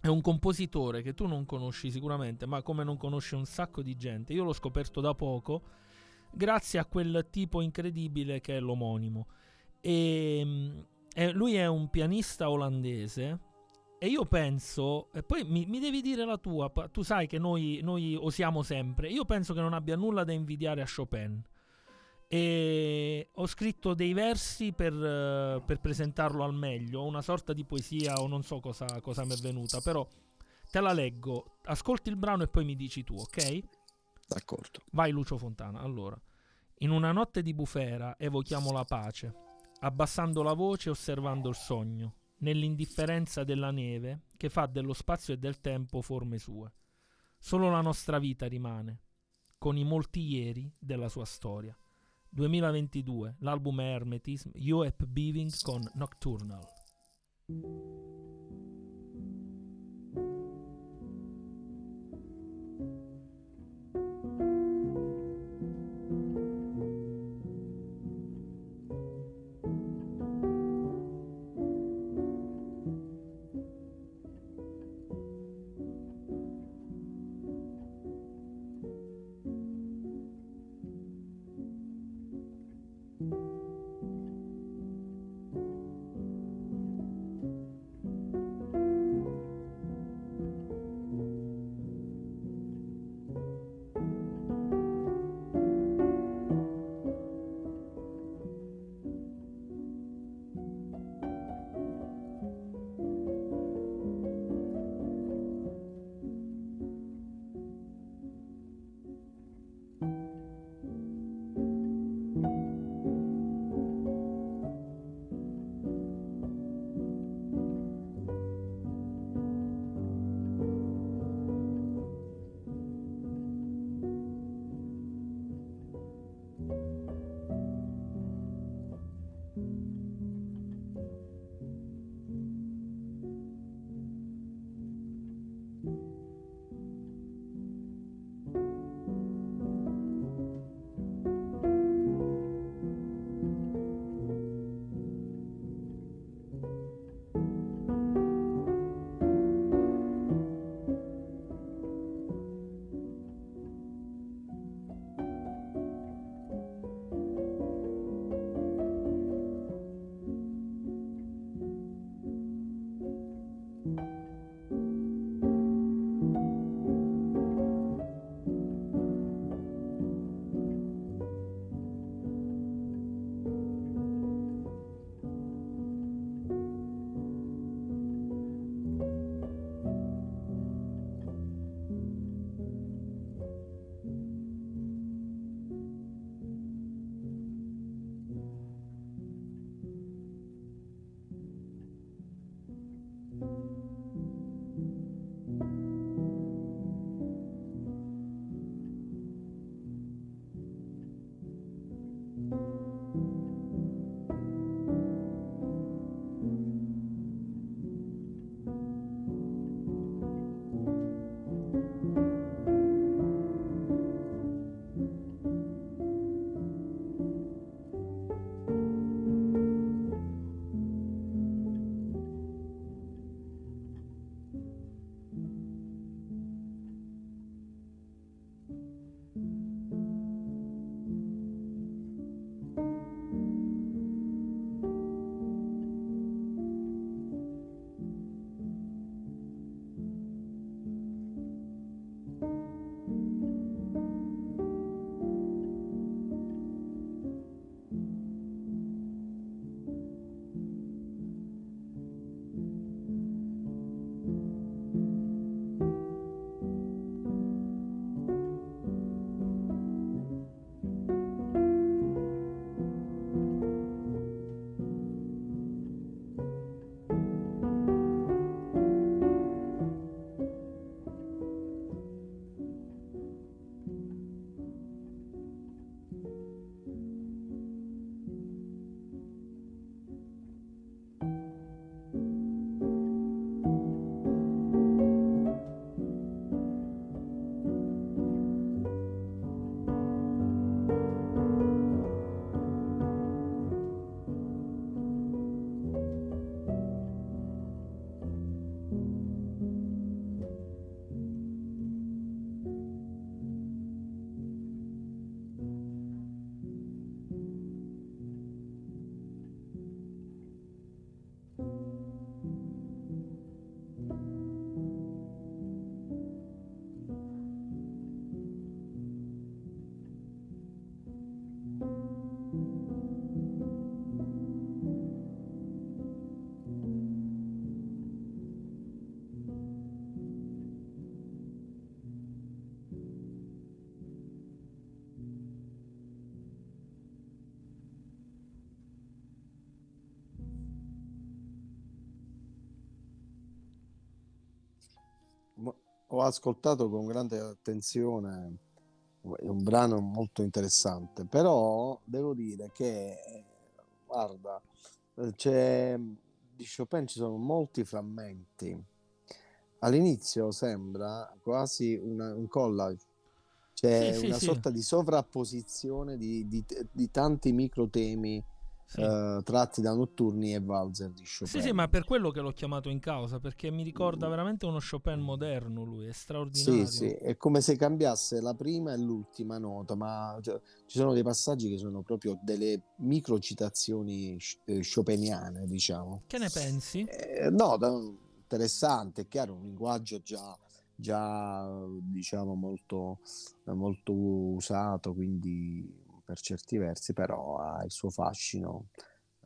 è un compositore che tu non conosci sicuramente, ma come non conosci un sacco di gente. Io l'ho scoperto da poco, grazie a quel tipo incredibile che è l'omonimo. E mm, eh, lui è un pianista olandese. E io penso, e poi mi, mi devi dire la tua, tu sai che noi, noi osiamo sempre, io penso che non abbia nulla da invidiare a Chopin e ho scritto dei versi per, per presentarlo al meglio, una sorta di poesia o non so cosa, cosa mi è venuta, però te la leggo, ascolti il brano e poi mi dici tu, ok? D'accordo. Vai Lucio Fontana, allora. In una notte di bufera evochiamo la pace, abbassando la voce e osservando il sogno, nell'indifferenza della neve che fa dello spazio e del tempo forme sue. Solo la nostra vita rimane, con i molti ieri della sua storia. 2022, l'album è Hermetism, Up Beaving con Nocturnal. Ho ascoltato con grande attenzione, un brano molto interessante, però devo dire che, guarda, c'è, di Chopin ci sono molti frammenti. All'inizio sembra quasi una- un collage, c'è Sì, sì, una sì. sorta di sovrapposizione di, di- di tanti microtemi Sì. eh, tratti da notturni e valzer di Chopin. Sì, sì, ma è per quello che l'ho chiamato in causa, perché mi ricorda Mm. veramente uno Chopin moderno lui, è straordinario. Sì, sì, è come se cambiasse la prima e l'ultima nota, ma cioè, ci sono dei passaggi che sono proprio delle microcitazioni eh, chopiniane, diciamo. Che ne pensi? Eh, no, interessante, è chiaro, un linguaggio già, già diciamo, molto, molto usato, quindi per certi versi, però ha il suo fascino.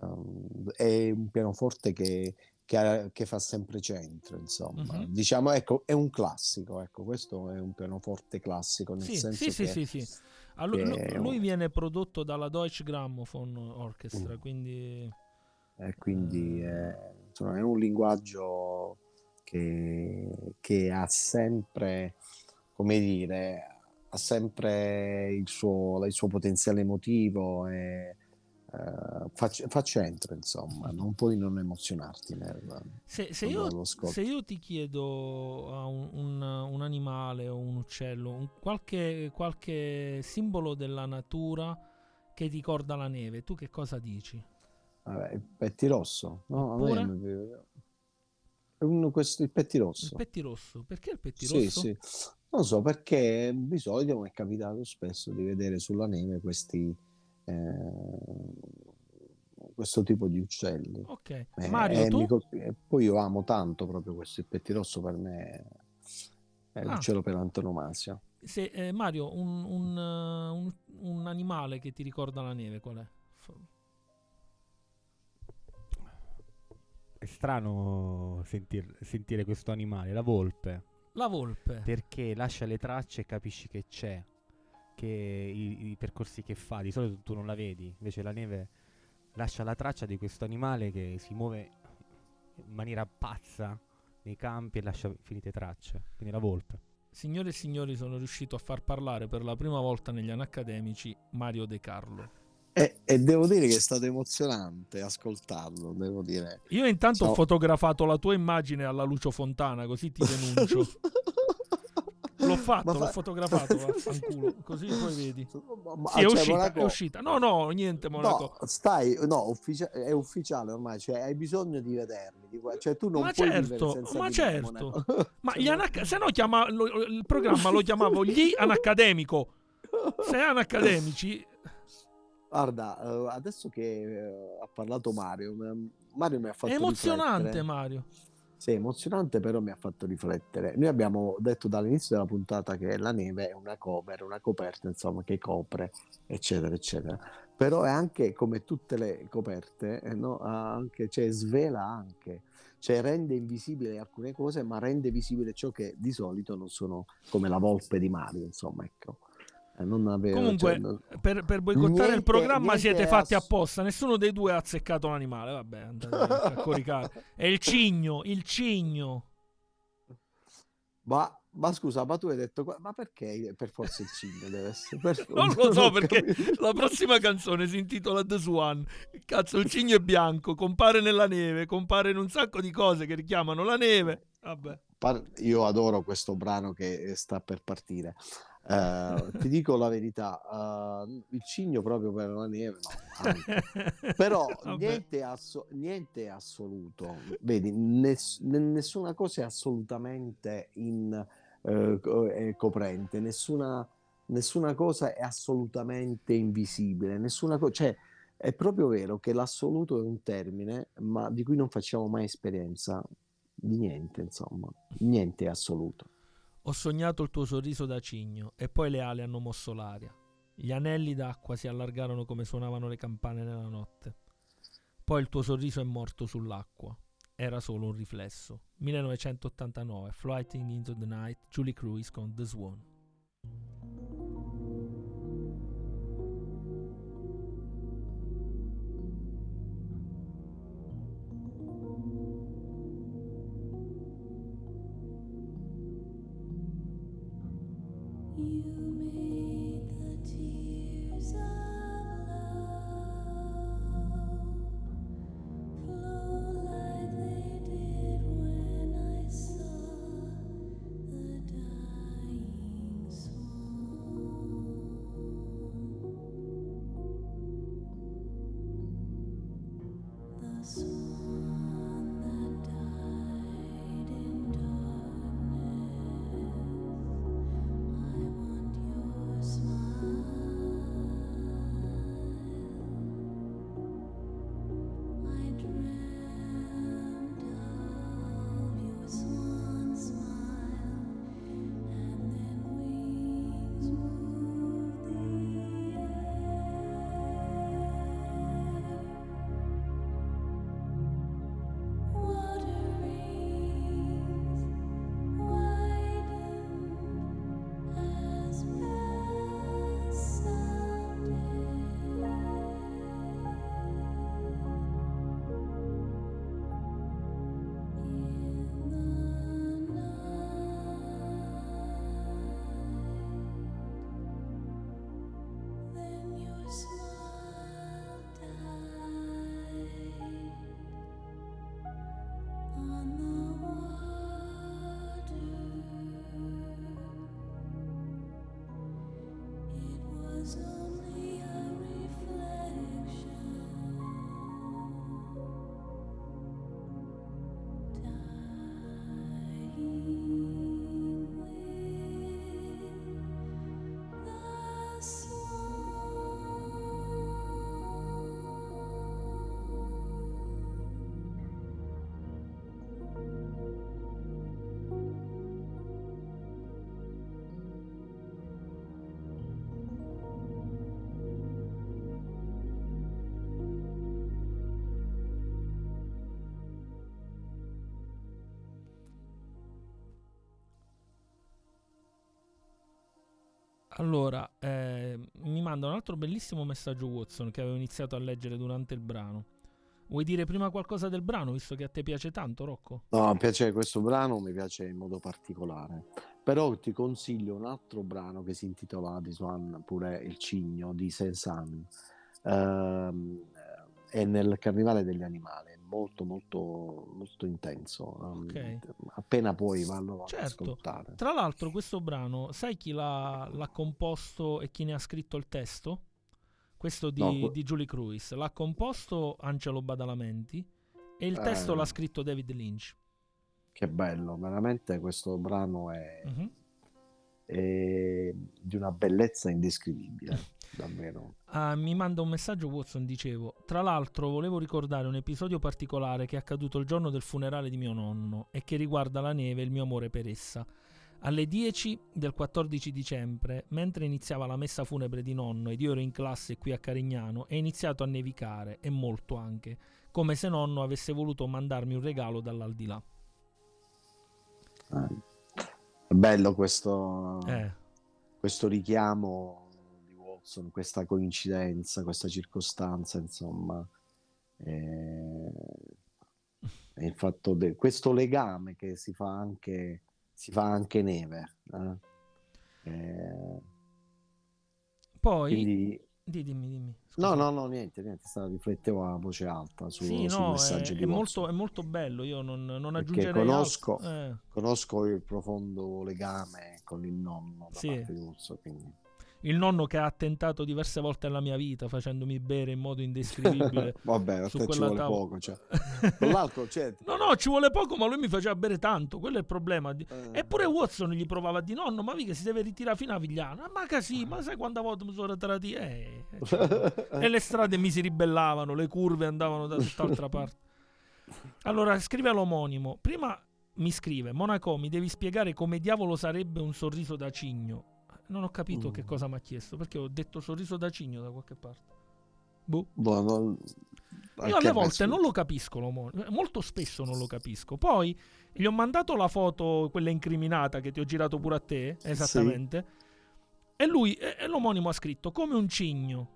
Um, è un pianoforte che, che ha- che fa sempre centro, insomma. Mhm. Diciamo, ecco, è un classico, ecco, questo è un pianoforte classico, nel Sì, senso sì, sì, che sì, sì. A lui, che lui viene prodotto dalla Deutsche Grammophon Orchestra, Mm. quindi E quindi è, insomma, è un linguaggio che, che ha sempre, come dire, ha sempre il suo, il suo potenziale emotivo e eh, fa, fa centro, insomma, non puoi non emozionarti nel, se, se io, se io ti chiedo a un, un- un animale o un uccello, un- qualche, qualche simbolo della natura che ti ricorda la neve, tu che cosa dici? Vabbè, il pettirosso, no? A me questo, il pettirosso. Il pettirosso, perché il Sì, pettirosso? sì. Non so perché di solito mi è capitato spesso di vedere sulla neve questi, eh, questo tipo di uccelli. Ok, Eh, Mario, e tu? mi colp- e poi io amo tanto proprio questo, il pettirosso per me è, Ah. l'uccello per antonomasia. Se, eh, Mario, un, un, un- un animale che ti ricorda la neve, qual è? F- È strano sentir- sentire questo animale, la volpe, La volpe. perché lascia le tracce e capisci che c'è, che i, i percorsi che fa, di solito tu non la vedi, invece la neve lascia la traccia di questo animale che si muove in maniera pazza nei campi e lascia finite tracce, quindi la volpe. Signore e signori, sono riuscito a far parlare per la prima volta negli anni accademici Mario De Carlo. E, e devo dire che è stato emozionante ascoltarlo, devo dire. Io intanto ho Ciao. fotografato la tua immagine alla Lucio Fontana, così ti denuncio. L'ho fatto, Ma l'ho fa- fotografato, vaffanculo, così poi vedi. Ma- Sì, è cioè, uscita, Monaco- è uscita. No, no, niente, Monaco. No, stai, no, ufficia- è ufficiale ormai, cioè hai bisogno di vedermi, di cioè tu non Ma puoi certo, ma certo. Ma Cioè, gli anac- se no chiama, lo- il programma lo chiamavo gli anaccademico. Se anaccademici, Guarda, eh, adesso che eh, ha parlato Mario, Mario mi ha fatto è emozionante, riflettere. Mario. Sì, emozionante, però mi ha fatto riflettere. Noi abbiamo detto dall'inizio della puntata che la neve è una cover, una coperta, insomma, che copre, eccetera, eccetera. Però è anche come tutte le coperte, eh, no? Anche, cioè, svela anche, cioè rende invisibile alcune cose, ma rende visibile ciò che di solito non sono come la volpe di Mario, insomma, ecco. Non avevo, Comunque, cioè, non- Per, per boicottare il Niente- programma niente siete fatti ass- apposta. Nessuno dei due ha azzeccato l'animale. Vabbè, andate a coricare. È il cigno, il cigno. Ma, ma scusa, ma tu hai detto, ma perché per forza il cigno deve essere? Per- Non lo so perché capito. la prossima canzone si intitola The Swan. Cazzo, il cigno è bianco, compare nella neve, compare in un sacco di cose che richiamano la neve. Vabbè. Io adoro questo brano che sta per partire. Eh, ti dico la verità, eh, il cigno proprio per la neve, no. Però niente, asso- niente è assoluto, vedi, ness- nessuna cosa è assolutamente in, co- è coprente, nessuna, nessuna cosa è assolutamente invisibile, nessuna cosa, cioè è proprio vero che l'assoluto è un termine, ma di cui non facciamo mai esperienza. Di niente, insomma, niente è assoluto. Ho sognato il tuo sorriso da cigno e poi le ali hanno mosso l'aria. Gli anelli d'acqua si allargarono come suonavano le campane nella notte. Poi il tuo sorriso è morto sull'acqua. Era solo un riflesso. 1989, Flighting into the Night, Julie Cruise con The Swan. Allora, eh, mi manda un altro bellissimo messaggio Watson che avevo iniziato a leggere durante il brano. Vuoi dire prima qualcosa del brano, visto che a te piace tanto, Rocco? No, mi piace questo brano, mi piace in modo particolare. Però ti consiglio un altro brano che si intitola This One, pure Il Cigno di Cézanne. Ehm, è nel Carnevale degli Animali, è molto molto molto intenso. Ehm, Ok. Appena puoi vallo a Certo. ascoltare. Tra l'altro, questo brano, sai chi l'ha, l'ha composto e chi ne ha scritto il testo? Questo di, No, que- di Julie Cruis. L'ha composto Angelo Badalamenti e il testo Eh. l'ha scritto David Lynch. Che bello, veramente questo brano è, Mhm. È di una bellezza indescrivibile, davvero. Ah, mi manda un messaggio Watson, dicevo. Tra l'altro volevo ricordare un episodio particolare che è accaduto il giorno del funerale di mio nonno e che riguarda la neve e il mio amore per essa. Alle 10 del 14 dicembre, mentre iniziava la messa funebre di nonno ed io ero in classe qui a Carignano, è iniziato a nevicare, e molto anche, come se nonno avesse voluto mandarmi un regalo dall'aldilà. Eh, È bello questo, Eh, questo richiamo di Watson, questa coincidenza, questa circostanza, insomma, eh, e il fatto de- questo legame che si fa anche, si fa anche neve. eh. Eh, poi, quindi, di- dimmi, dimmi. no, scusa. no, no, niente, niente, stavo, riflettevo a voce alta su, Sì, sul no, è, messaggio di è Watson. molto, è molto bello. Io non, non Perché aggiungerei conosco-. Eh. Conosco il profondo legame con il nonno da Sì. parte di Watson, quindi... il nonno che ha attentato diverse volte alla mia vita facendomi bere in modo indescrivibile. Vabbè, su ci vuole tavola. poco, cioè. L'alcol, cioè, no, no, ci vuole poco, ma lui mi faceva bere tanto. Quello è il problema. Di- eh, Eppure Watson gli provava dire: Nonno, ma mica si deve ritirare fino a Vigliano. "Ah, Ma che sì, ma sai quante volte mi sono ritirati? Eh, cioè, e le strade mi si ribellavano, le curve andavano da tutt'altra parte. Allora, scrive all'omonimo. Prima mi scrive: Monaco, mi devi spiegare come diavolo sarebbe un sorriso da cigno. Non ho capito Mm. che cosa mi ha chiesto, perché ho detto sorriso da cigno da qualche parte. Boh. boh, non- Io alle volte non lo capisco, molto spesso non lo capisco. Poi gli ho mandato la foto, quella incriminata che ti ho girato pure a te, esattamente. E lui, e l'omonimo ha scritto come un cigno.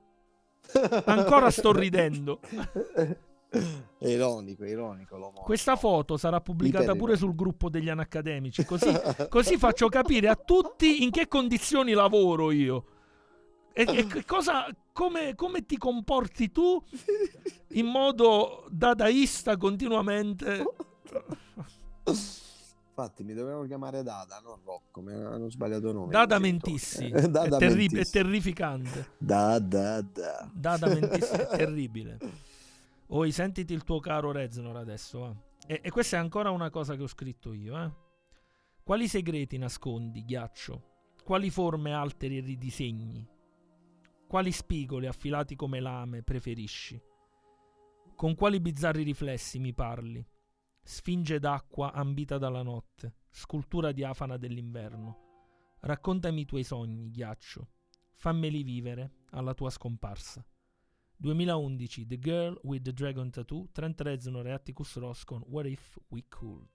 Ancora sto ridendo. È ironico, è ironico. Questa foto sarà pubblicata pure sul gruppo degli anacademici, così, così faccio capire a tutti in che condizioni lavoro io. E, e cosa, come, come ti comporti tu in modo dadaista continuamente. Infatti mi dovevano chiamare Dada, non Rocco, mi hanno sbagliato nome. Dada mentissi. Dada è, terri- è mentissi. terrificante. Da, da, da. Dada mentissi è terribile. Oi, sentiti il tuo caro Reznor adesso. va. E, e questa è ancora una cosa che ho scritto io. Eh? Quali segreti nascondi, ghiaccio? Quali forme alteri e ridisegni? Quali spigoli affilati come lame preferisci? Con quali bizzarri riflessi mi parli? Sfinge d'acqua ambita dalla notte, scultura diafana dell'inverno. Raccontami i tuoi sogni, ghiaccio. Fammeli vivere alla tua scomparsa. 2011 The Girl with the Dragon Tattoo, Trent Reznor e Atticus Ross con What If We Could.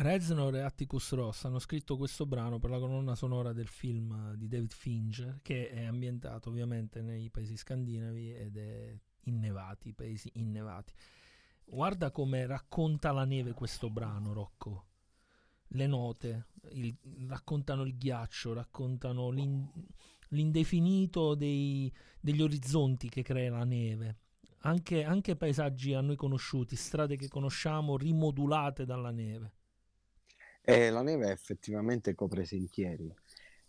Reznor e Atticus Ross hanno scritto questo brano per la colonna sonora del film di David Fincher, che è ambientato ovviamente nei paesi scandinavi ed è innevati, paesi innevati. Guarda come racconta la neve questo brano, Rocco. Le note, il- raccontano il ghiaccio, raccontano l'in- l'indefinito dei- degli orizzonti che crea la neve. Anche, anche paesaggi a noi conosciuti, strade che conosciamo, rimodulate dalla neve. E la neve effettivamente copre sentieri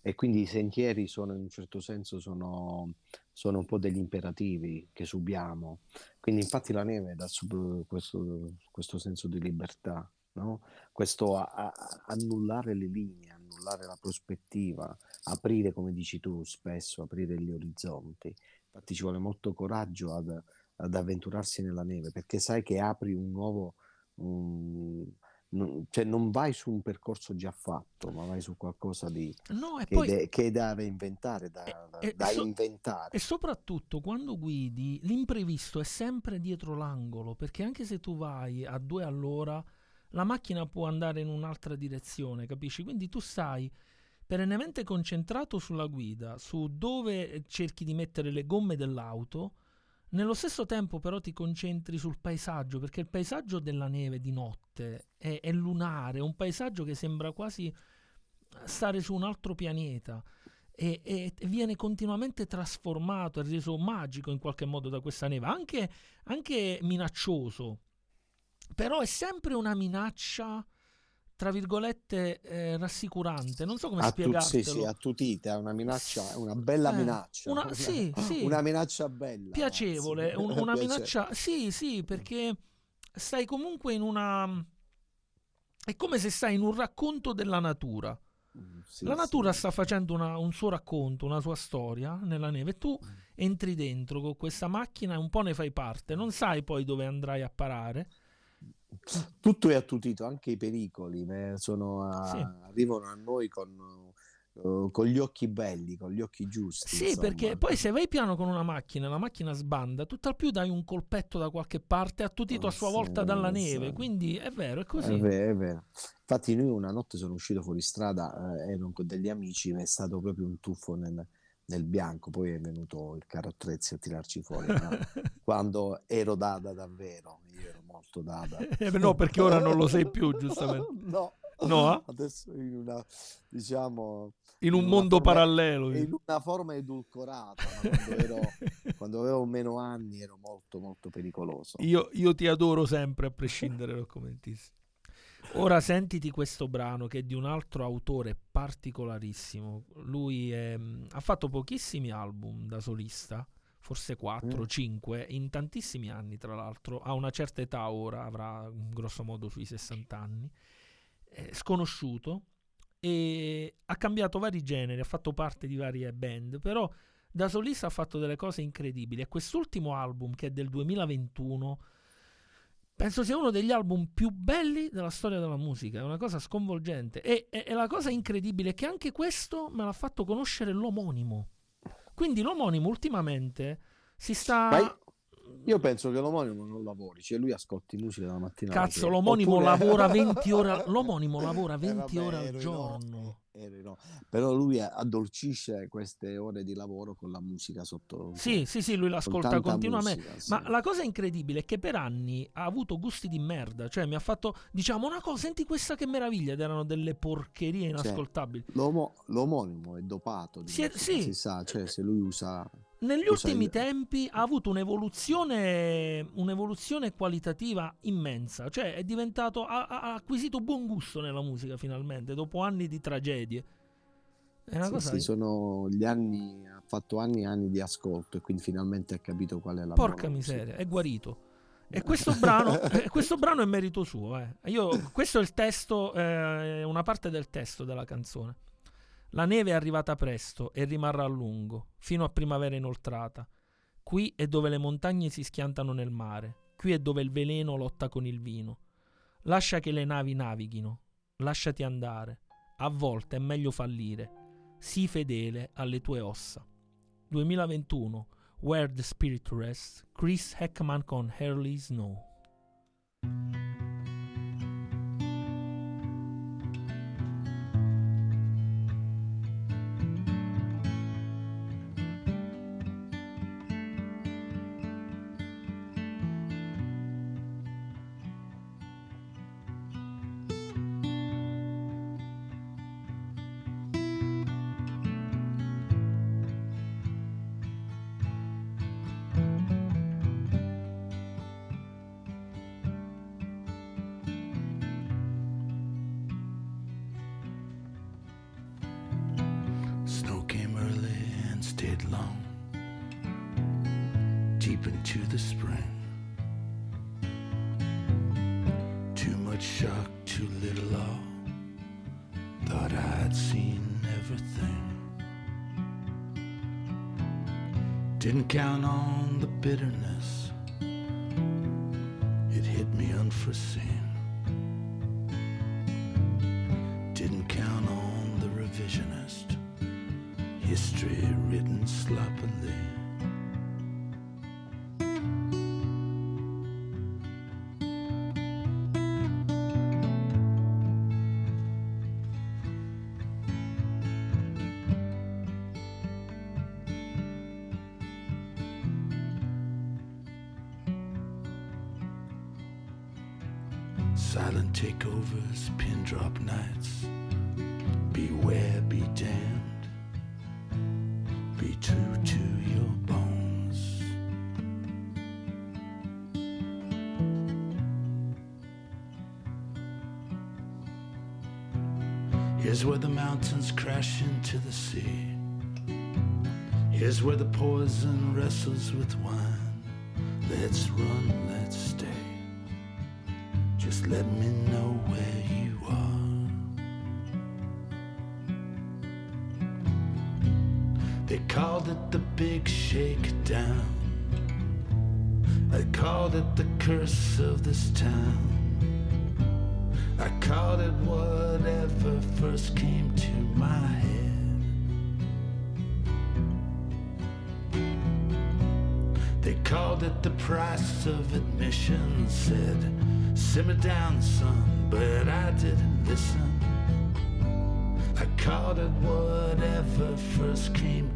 e quindi i sentieri sono in un certo senso sono, sono un po' degli imperativi che subiamo. Quindi infatti la neve dà sub- questo, questo senso di libertà, no? Questo a- a- annullare le linee, annullare la prospettiva, aprire, come dici tu spesso, aprire gli orizzonti. Infatti ci vuole molto coraggio ad, ad avventurarsi nella neve perché sai che apri un nuovo... un- non, cioè non vai su un percorso già fatto, ma vai su qualcosa di, No, che, poi de- che è da reinventare, da, da- e- da so- inventare. E soprattutto quando guidi, l'imprevisto è sempre dietro l'angolo, perché anche se tu vai a due all'ora, la macchina può andare in un'altra direzione, capisci? Quindi tu stai perennemente concentrato sulla guida, su dove cerchi di mettere le gomme dell'auto, nello stesso tempo però ti concentri sul paesaggio, perché il paesaggio della neve di notte è, è lunare, è un paesaggio che sembra quasi stare su un altro pianeta e, e viene continuamente trasformato e reso magico in qualche modo da questa neve, anche, anche minaccioso, però è sempre una minaccia, tra virgolette, eh, rassicurante. Non so come A tu- spiegartelo. sì, sì, attutita, è una minaccia, è una bella Eh, minaccia. una- sì, sì. una minaccia bella. piacevole, un- una Piace- minaccia. Sì, sì, perché stai comunque in una. È come se stai in un racconto della natura. Mm, sì, la natura sì. sta facendo una- un suo racconto, una sua storia nella neve tu entri dentro con questa macchina e un po' ne fai parte. Non sai poi dove andrai a parare. Tutto è attutito, anche i pericoli eh, sono a- Sì. arrivano a noi con, con gli occhi belli, con gli occhi giusti. Sì, insomma. perché poi se vai piano con una macchina la macchina sbanda, tutt'al più dai un colpetto da qualche parte, attutito a Ah, sua sì, volta dalla sì. neve. Quindi è vero, è così. È vero, è vero. Infatti noi una notte sono uscito fuori strada, eh, ero con degli amici, mi è stato proprio un tuffo nel, nel bianco, poi è venuto il carro attrezzi a tirarci fuori. ma quando ero dada davvero, io ero molto dada. Eh, no, perché ora non lo sei più, giustamente. No. No? Adesso in una, diciamo, In un una mondo forma- parallelo. in una forma edulcorata, quando, ero- quando avevo meno anni ero molto molto pericoloso. Io, io ti adoro sempre, a prescindere da commentissimo. Ora sentiti questo brano che è di un altro autore particolarissimo. Lui è- ha fatto pochissimi album da solista, forse 4, Mm. 5, in tantissimi anni tra l'altro. Ha una certa età ora, avrà mm, grosso modo sui 60 anni. È sconosciuto e ha cambiato vari generi, ha fatto parte di varie band, però da solista ha fatto delle cose incredibili. E quest'ultimo album, che è del 2021, penso sia uno degli album più belli della storia della musica. È una cosa sconvolgente. E, e- e la cosa incredibile è che anche questo me l'ha fatto conoscere l'omonimo. Quindi l'omonimo ultimamente si sta. Io, penso che l'omonimo non lavori, cioè lui ascolti musica dalla mattina Cazzo, l'omonimo Oppure- lavora 20 ore l'omonimo lavora Eh, 20 vabbè, ore al giorno. no- no. Però lui addolcisce queste ore di lavoro con la musica sotto. Sì, sì, sì, lui l'ascolta continuamente. musica, sì. Ma la cosa incredibile è che per anni ha avuto gusti di merda. Cioè, mi ha fatto, diciamo, una cosa, senti questa che meraviglia. Ed erano delle porcherie inascoltabili. L'omo- l'omonimo è dopato, di Si è- sì. si sa, cioè se lui usa... Negli sai, ultimi il- tempi ha avuto un'evoluzione, un'evoluzione qualitativa immensa. Cioè, è diventato. Ha, ha acquisito buon gusto nella musica finalmente, dopo anni di tragedie. È una Sì, cosa. sì, sono gli anni, ha fatto anni e anni di ascolto e quindi finalmente ha capito qual è la Porca miseria, è guarito. E questo brano, eh, questo brano è merito suo. eh. Io, questo è il testo, eh, una parte del testo della canzone. La neve è arrivata presto e rimarrà a lungo, fino a primavera inoltrata. Qui è dove le montagne si schiantano nel mare, qui è dove il veleno lotta con il vino. Lascia che le navi navighino, lasciati andare. A volte è meglio fallire. Sii fedele alle tue ossa. 2021 Where the Spirit Rests, Chris Heckman con Hurley Snow. Count on the bitterness. Silent takeovers, pin drop nights. Beware, be damned. Be true to your bones. Here's where the mountains crash into the sea. Here's where the poison wrestles with wine. Let's run, let's let me know where you are. They called it the big shakedown. I called it the curse of this town. I called it whatever first came to my head. They called it the price of admission, said, Simmer down, son, but I didn't listen. I called it whatever first came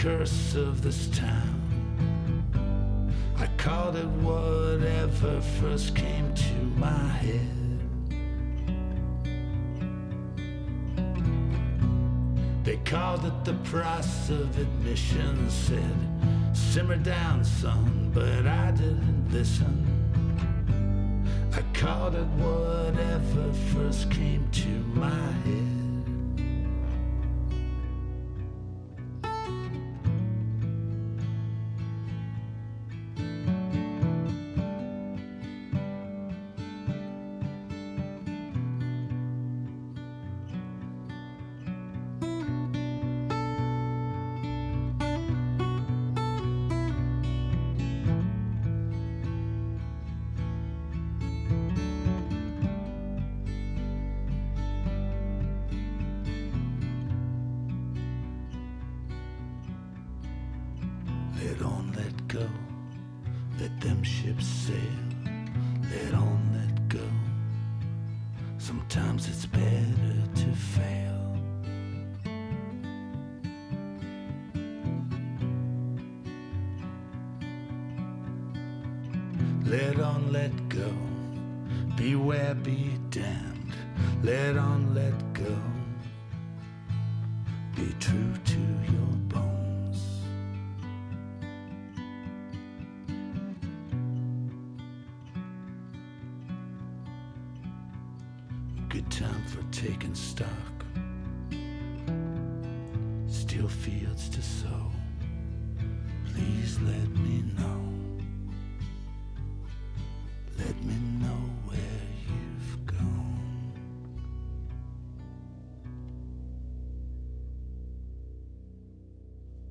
curse of this town. I called it whatever first came to my head. They called it the price of admission, said, Simmer down, son, but I didn't listen. I called it whatever first came to my head.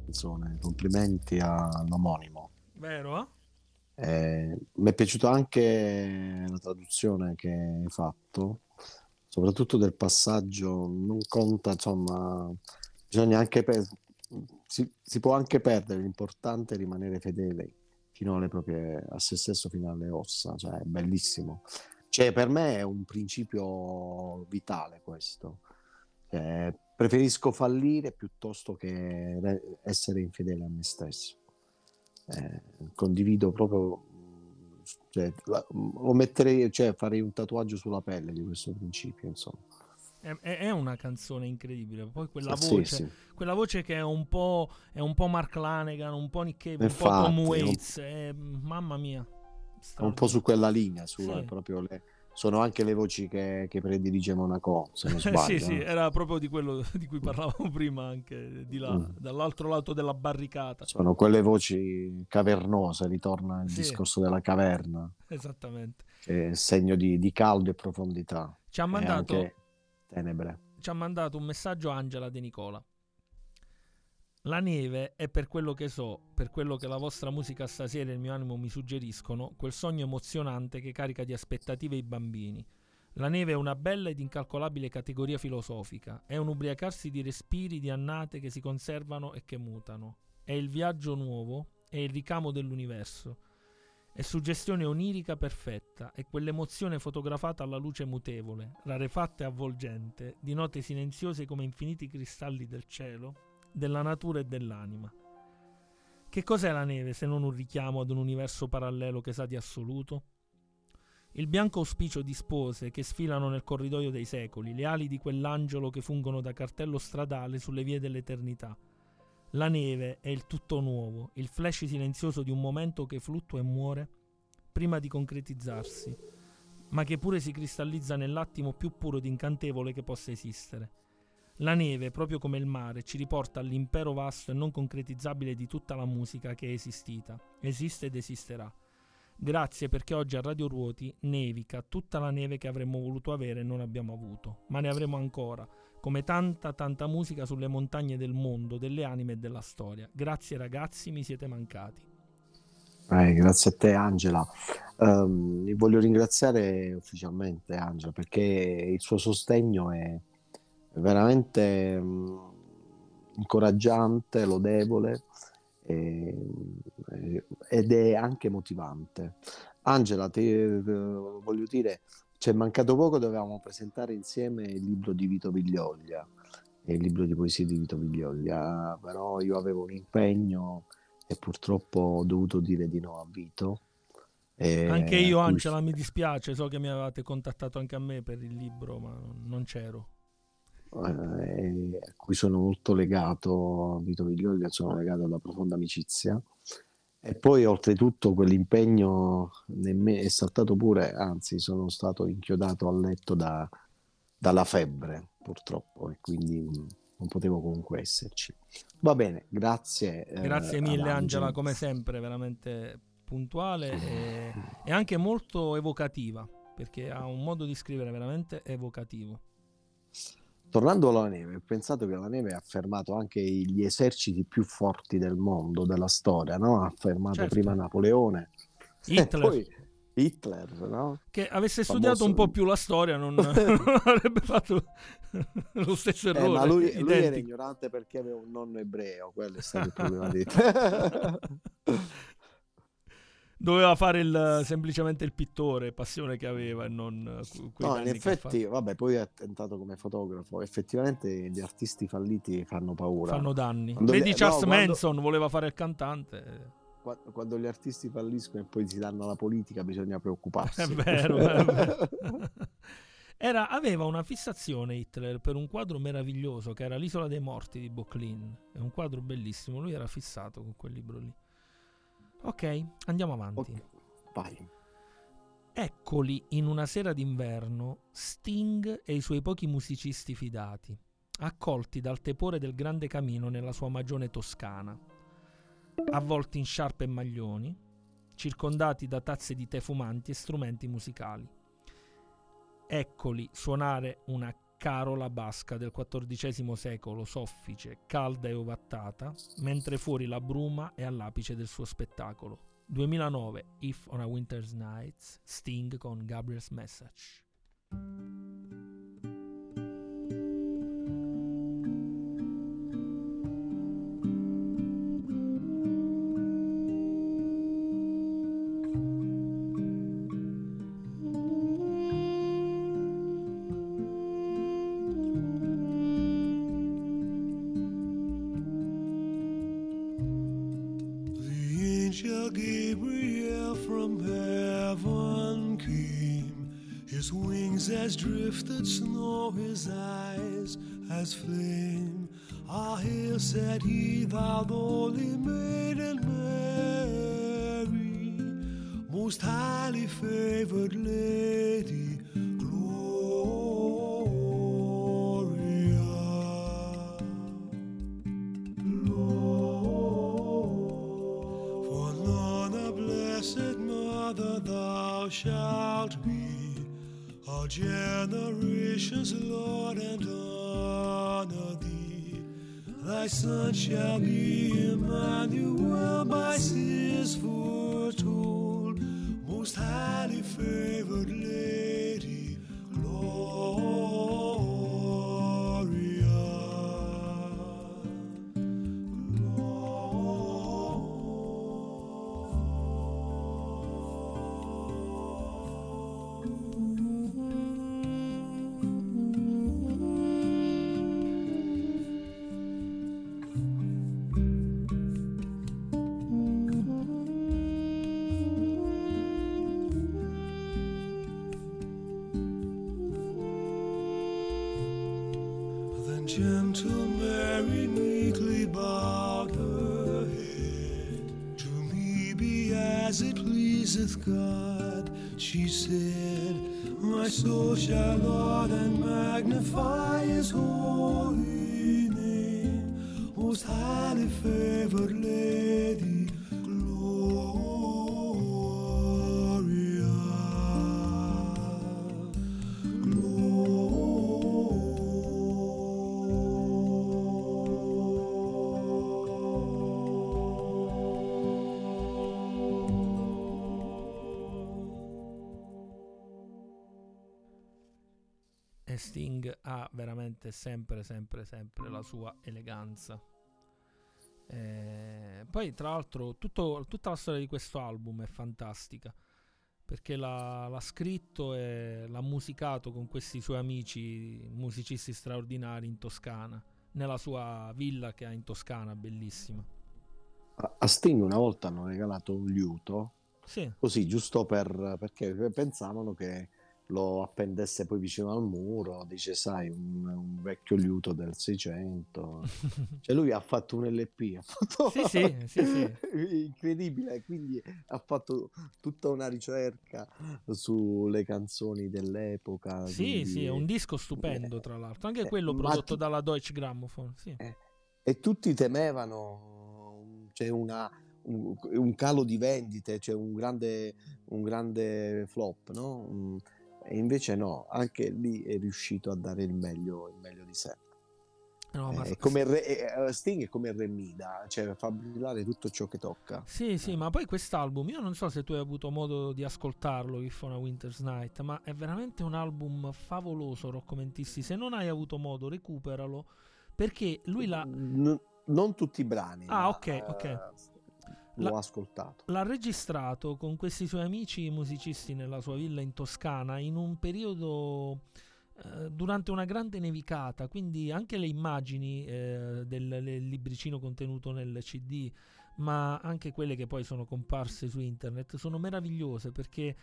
Canzone, complimenti all'omonimo. Vero? eh? Eh, mi è piaciuta anche la traduzione che hai fatto, soprattutto del passaggio, non conta, insomma, bisogna anche per- si, si può anche perdere, l'importante è rimanere fedele fino alle proprie, a se stesso, fino alle ossa, cioè è bellissimo. Cioè, per me è un principio vitale questo. Eh, preferisco fallire piuttosto che re- essere infedele a me stesso. Eh, condivido proprio, cioè, lo metterei, cioè farei un tatuaggio sulla pelle di questo principio, insomma. È, è- una canzone incredibile. Poi quella Sì, voce, sì. quella voce che è un po', è un po' Mark Lanegan, un po' Nick Cave, un po' Infatti, Tom è un- Waits. è- mamma mia. un po' su quella linea, sulla- Sì. proprio le- sono anche le voci che, che predilige Monaco, se non sbaglio. sì, sì, era proprio di quello di cui parlavamo prima, anche di là, Mm. dall'altro lato della barricata. Sono quelle voci cavernose, ritorna il Sì. discorso della caverna, Esattamente. che è segno di, di caldo e profondità. Ci ha mandato, tenebre. ci ha mandato un messaggio Angela De Nicola. La neve è per quello che so, per quello che la vostra musica stasera e il mio animo mi suggeriscono, quel sogno emozionante che carica di aspettative i bambini. La neve è una bella ed incalcolabile categoria filosofica, è un ubriacarsi di respiri di annate che si conservano e che mutano. È il viaggio nuovo, è il ricamo dell'universo. È suggestione onirica perfetta, è quell'emozione fotografata alla luce mutevole, rarefatta e avvolgente, di note silenziose come infiniti cristalli del cielo, della natura e dell'anima. Che cos'è la neve se non un richiamo ad un universo parallelo che sa di assoluto? Il bianco auspicio di spose che sfilano nel corridoio dei secoli, le ali di quell'angelo che fungono da cartello stradale sulle vie dell'eternità. La neve è il tutto nuovo, il flash silenzioso di un momento che fluttua e muore prima di concretizzarsi, ma che pure si cristallizza nell'attimo più puro ed incantevole che possa esistere. La neve, proprio come il mare, ci riporta all'impero vasto e non concretizzabile di tutta la musica che è esistita, esiste ed esisterà. Grazie perché oggi a Radio Ruoti nevica tutta la neve che avremmo voluto avere e non abbiamo avuto, ma ne avremo ancora, come tanta tanta musica sulle montagne del mondo, delle anime e della storia. Grazie ragazzi, mi siete mancati. Eh, grazie a te Angela. Ehm, voglio ringraziare ufficialmente Angela perché il suo sostegno è veramente mm, incoraggiante, lodevole e- ed è anche motivante. Angela, ti eh, voglio dire, ci è mancato poco, dovevamo presentare insieme il libro di Vito Viglioglia, il libro di poesie di Vito Viglioglia, però io avevo un impegno e purtroppo ho dovuto dire di no a Vito. E Anche io, Angela, mi dispiace, so che mi avevate contattato anche a me per il libro, ma non c'ero. Eh, a cui sono molto legato, Vito Viglioglia, sono legato alla profonda amicizia. E poi oltretutto quell'impegno me è saltato pure, anzi sono stato inchiodato a letto da- dalla febbre purtroppo e quindi non potevo comunque esserci. Va bene, grazie. eh, Grazie ad mille Angela, come sempre, veramente puntuale e, e anche molto evocativa, perché ha un modo di scrivere veramente evocativo. Tornando alla neve, ho pensato che la neve ha fermato anche gli eserciti più forti del mondo, della storia, no? Ha fermato Certo. prima Napoleone Hitler, poi Hitler, no? che avesse famoso- studiato un po' più la storia, non, non avrebbe fatto lo stesso Eh, errore. ma lui, lui era ignorante perché aveva un nonno ebreo, quello è stato il problema di Doveva fare il- semplicemente il pittore, passione che aveva e non eh, No, in effetti, vabbè, poi ha tentato come fotografo. Effettivamente gli artisti falliti fanno paura. fanno danni. Quando Vedi gli- Charles no, quando- Manson voleva fare il cantante. Qua- Quando, gli artisti falliscono e poi si danno alla politica, bisogna preoccuparsi. È vero, è vero. Era- aveva una fissazione Hitler per un quadro meraviglioso che era L'isola dei morti di Boclin. È un quadro bellissimo. Lui era fissato con quel libro lì. Ok, andiamo avanti. Ok, Vai. Eccoli in una sera d'inverno Sting e i suoi pochi musicisti fidati, accolti dal tepore del grande camino nella sua magione toscana, avvolti in sciarpe e maglioni, circondati da tazze di tè fumanti e strumenti musicali. Eccoli suonare una Carola basca del XIV secolo, soffice, calda e ovattata, mentre fuori la bruma è all'apice del suo spettacolo. 2009, If on a Winter's Night, Sting con Gabriel's Message. caridad. Son shall be Emmanuel Sting ha veramente sempre, sempre, sempre la sua eleganza. Eh, poi, tra l'altro, tutto- tutta la storia di questo album è fantastica. Perché l'ha, l'ha scritto e l'ha musicato con questi suoi amici, musicisti straordinari in Toscana, nella sua villa che ha in Toscana, bellissima. A Sting una volta hanno regalato un liuto, Sì, così giusto per, perché pensavano che lo appendesse poi vicino al muro, dice sai, un, un vecchio liuto del 600. Cioè lui ha fatto un LP, ha fatto... Sì, sì, sì, sì. incredibile, quindi ha fatto tutta una ricerca sulle canzoni dell'epoca. sì, quindi- sì, è un disco stupendo, tra l'altro. Anche quello Eh, ma prodotto tu- dalla Deutsche Grammophon. Sì. e tutti temevano c'è una, un, calo di vendite, c'è un grande, un grande flop, no? E invece no, anche lì è riuscito a dare il meglio, il meglio di sé. No, ma È s- come re- eh, Sting è come re Mida, cioè fa brillare tutto ciò che tocca. Sì, sì, ma poi quest'album, io non so se tu hai avuto modo di ascoltarlo, If on a Winter's Night, ma è veramente un album favoloso, Rocco Mentissi. Se non hai avuto modo, recuperalo, perché lui l'ha, N- non tutti i brani. Ah, ok, eh, ok. L'ho ascoltato. l'ha registrato con questi suoi amici musicisti nella sua villa in Toscana in un periodo eh, durante una grande nevicata, quindi anche le immagini eh, del, del libricino contenuto nel CD, ma anche quelle che poi sono comparse su internet, sono meravigliose perché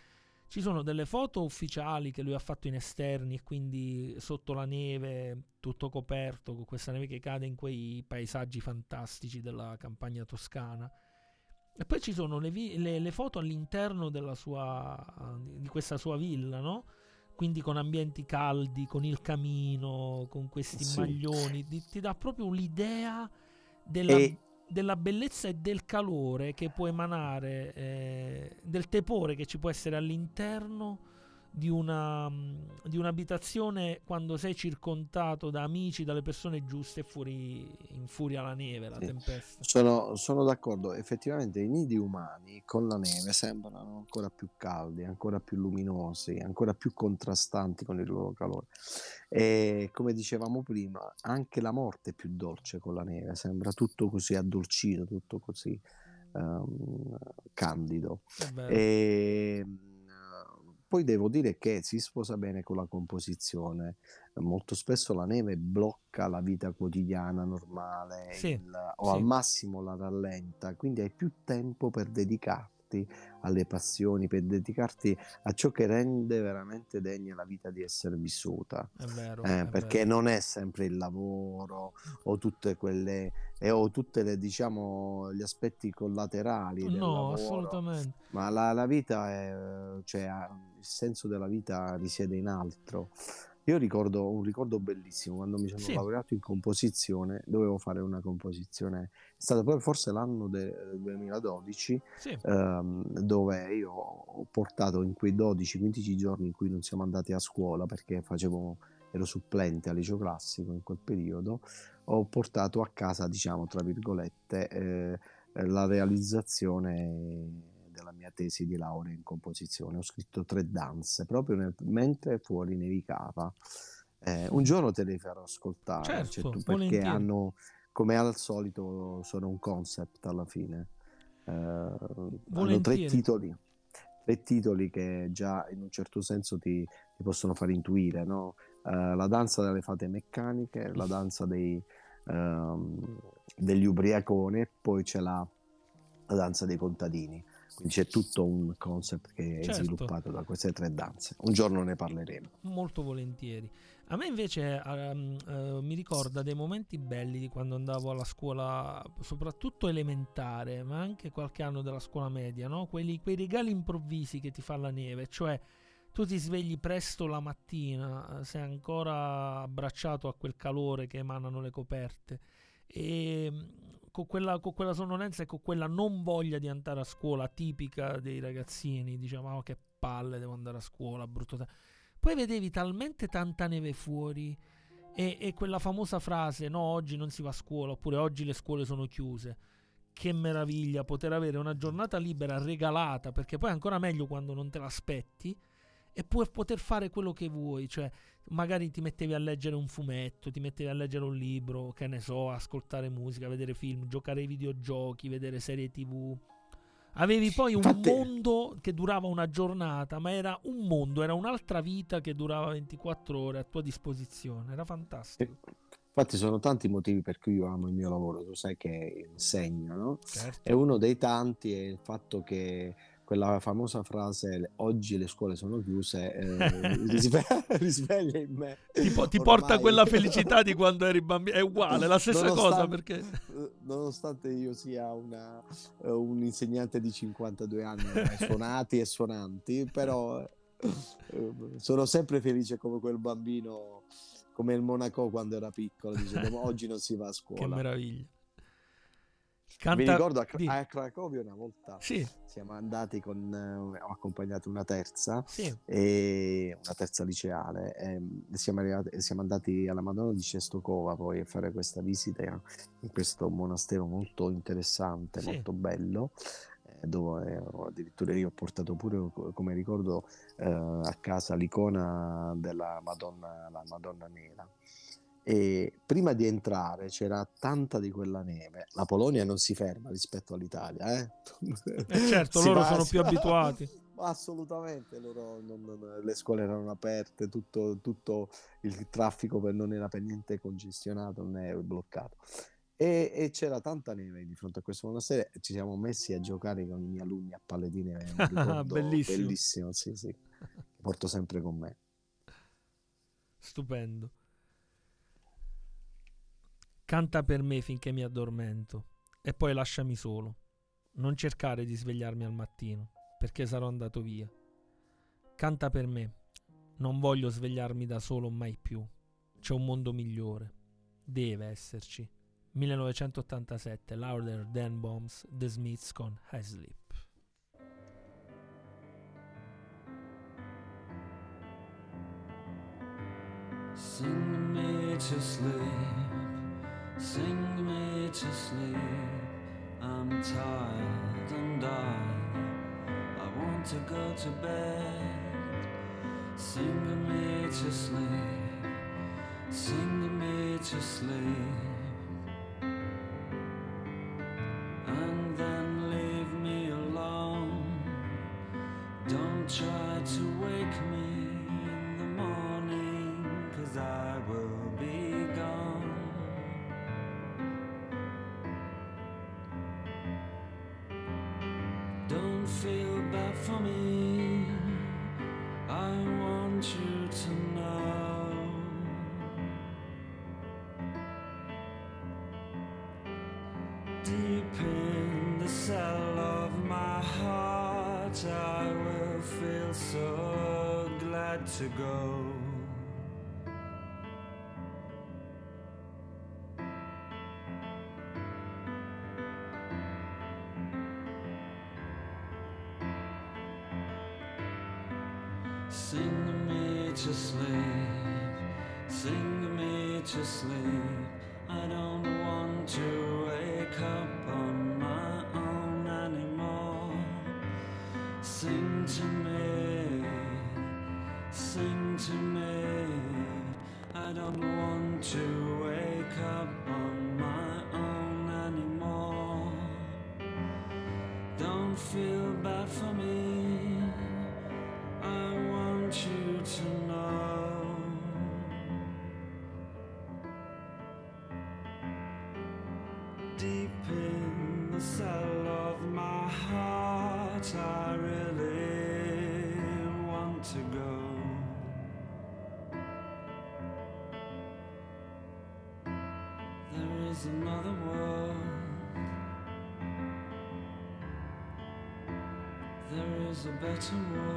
ci sono delle foto ufficiali che lui ha fatto in esterni e quindi sotto la neve, tutto coperto, con questa neve che cade in quei paesaggi fantastici della campagna toscana. E poi ci sono le, vi- le- le foto all'interno della sua, di questa sua villa, no? Quindi con ambienti caldi, con il camino, con questi Sì. maglioni. Ti, ti dà proprio l'idea della, E- della bellezza e del calore che può emanare, eh, del tepore che ci può essere all'interno di, una, mm, di un'abitazione quando sei circondato da amici, dalle persone giuste e fuori infuria la neve, la Sì. tempesta. Sono, sono d'accordo, effettivamente i nidi umani con la neve sembrano ancora più caldi, ancora più luminosi, ancora più contrastanti con il loro calore. E come dicevamo prima, anche la morte è più dolce con la neve, sembra tutto così addolcito, tutto così ehm, candido. E poi devo dire che si sposa bene con la composizione. Molto spesso la neve blocca la vita quotidiana normale Sì, il- o sì. al massimo la rallenta, quindi hai più tempo per dedicarti alle passioni, per dedicarti a ciò che rende veramente degna la vita di essere vissuta. Vero, Eh, perché vero. non è sempre il lavoro o tutte quelle e o tutte le diciamo gli aspetti collaterali del No, lavoro assolutamente. ma la, la vita è, cioè, senso della vita risiede in altro. Io ricordo un ricordo bellissimo quando mi sono Sì. laureato in composizione, dovevo fare una composizione, è stato poi forse l'anno del 2012, Sì, ehm, dove io ho portato in quei 12-15 giorni in cui non siamo andati a scuola perché facevo, ero supplente al liceo classico in quel periodo, ho portato a casa, diciamo, tra virgolette, eh, eh, la realizzazione della mia tesi di laurea in composizione. Ho scritto tre danze proprio nel- mentre fuori nevicava. Eh, un giorno te le farò ascoltare, Certo, cioè, tu- perché hanno, come al solito, sono un concept alla fine. Eh, hanno tre titoli, tre titoli che già in un certo senso ti, ti possono far intuire, no? Eh, la danza delle fate meccaniche, la danza dei, ehm, degli ubriaconi e poi c'è la, la danza dei contadini. Quindi c'è tutto un concept che è Certo. sviluppato da queste tre danze. Un giorno ne parleremo. molto volentieri. A me invece ehm, eh, mi ricorda dei momenti belli di quando andavo alla scuola, soprattutto elementare, ma anche qualche anno della scuola media, no? Quelli- quei regali improvvisi che ti fa la neve, cioè tu ti svegli presto la mattina, eh, sei ancora abbracciato a quel calore che emanano le coperte e mm, con quella, con quella sonnolenza e con quella non voglia di andare a scuola tipica dei ragazzini, diciamo "Ah, che palle devo andare a scuola, brutto te-". Poi vedevi talmente tanta neve fuori e, e quella famosa frase no oggi non si va a scuola oppure oggi le scuole sono chiuse. Che meraviglia poter avere una giornata libera regalata perché poi è ancora meglio quando non te l'aspetti e puoi poter fare quello che vuoi, cioè magari ti mettevi a leggere un fumetto, ti mettevi a leggere un libro, che ne so, ascoltare musica, vedere film, giocare ai videogiochi, vedere serie tv. Avevi poi un Infatti- mondo che durava una giornata, ma era un mondo, era un'altra vita che durava 24 ore a tua disposizione, era fantastico. Infatti sono tanti i motivi per cui io amo il mio lavoro, tu sai che insegno, no? Certo. E uno dei tanti è il fatto che quella famosa frase oggi le scuole sono chiuse eh, risve- risveglia in me. Ti, po- ti porta quella felicità di quando eri bambino, è uguale, la stessa cosa Nonostante- perché... eh, Nonostante io sia una, eh, un insegnante di 52 anni suonati e suonanti, però eh, sono sempre felice come quel bambino, come il Monaco quando era piccolo, dicendo "Ma oggi non si va a Che scuola. Meraviglia. Mi Canta... ricordo a, di- a Cracovia una volta Sì, siamo andati con, eh, ho accompagnato una terza sì, e una terza liceale ehm, e siamo, arrivati, siamo andati alla Madonna di Cestokova poi a fare questa visita in questo monastero molto interessante, Sì. molto bello eh, dove addirittura io ho portato pure co- come ricordo eh, a casa l'icona della Madonna, la Madonna Nera e prima di entrare c'era tanta di quella neve la Polonia non si ferma rispetto all'Italia eh? Eh, certo, loro va- sono più va- abituati. Assolutamente, loro non- non- le scuole erano aperte, tutto, tutto il traffico per- non era per niente congestionato, non è bloccato. E, e c'era tanta neve di fronte a questo monastero ci siamo messi a giocare con i miei alunni a palle di neve. Bellissimo. bellissimo, sì, sì, porto sempre con me. Stupendo. Canta per me finché mi addormento e poi lasciami solo. Non cercare di svegliarmi al mattino, perché sarò andato via. Canta per me. Non voglio svegliarmi da solo mai più. C'è un mondo migliore. Deve esserci. 1987, Louder Than Bombs, The Smiths con I Sleep. Me to sleep, sing me to sleep. I'm tired and I, I want to go to bed. Sing me to sleep, sing me to sleep. Better world.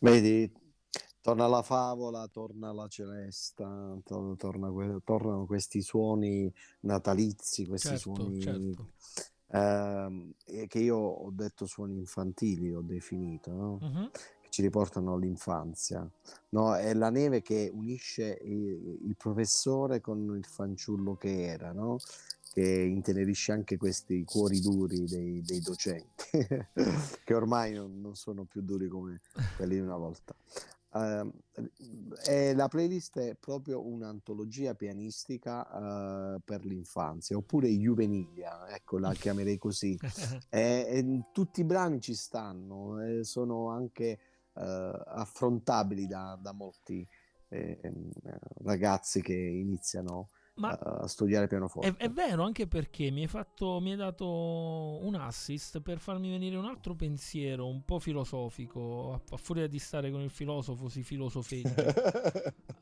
Vedi, torna la favola, torna la celesta, to- torna que- tornano questi suoni natalizi, questi Certo, suoni certo. ehm, che io ho detto suoni infantili, ho definito, no? Mhm. Che ci riportano all'infanzia. No, è la neve che unisce il, il professore con il fanciullo che era, no? Che intenerisce anche questi cuori duri dei, dei docenti, che ormai non, non sono più duri come quelli di una volta. Ehm, e la playlist è proprio un'antologia pianistica eh, per l'infanzia, oppure juvenilia, ecco, la chiamerei così. E, e tutti i brani ci stanno, e sono anche eh, affrontabili da, da molti eh, ragazzi che iniziano Ma- a studiare pianoforte. È, è vero, anche perché mi hai, fatto, mi hai dato un assist per farmi venire un altro pensiero un po' filosofico. A, a furia di stare con il filosofo si filosofeggia.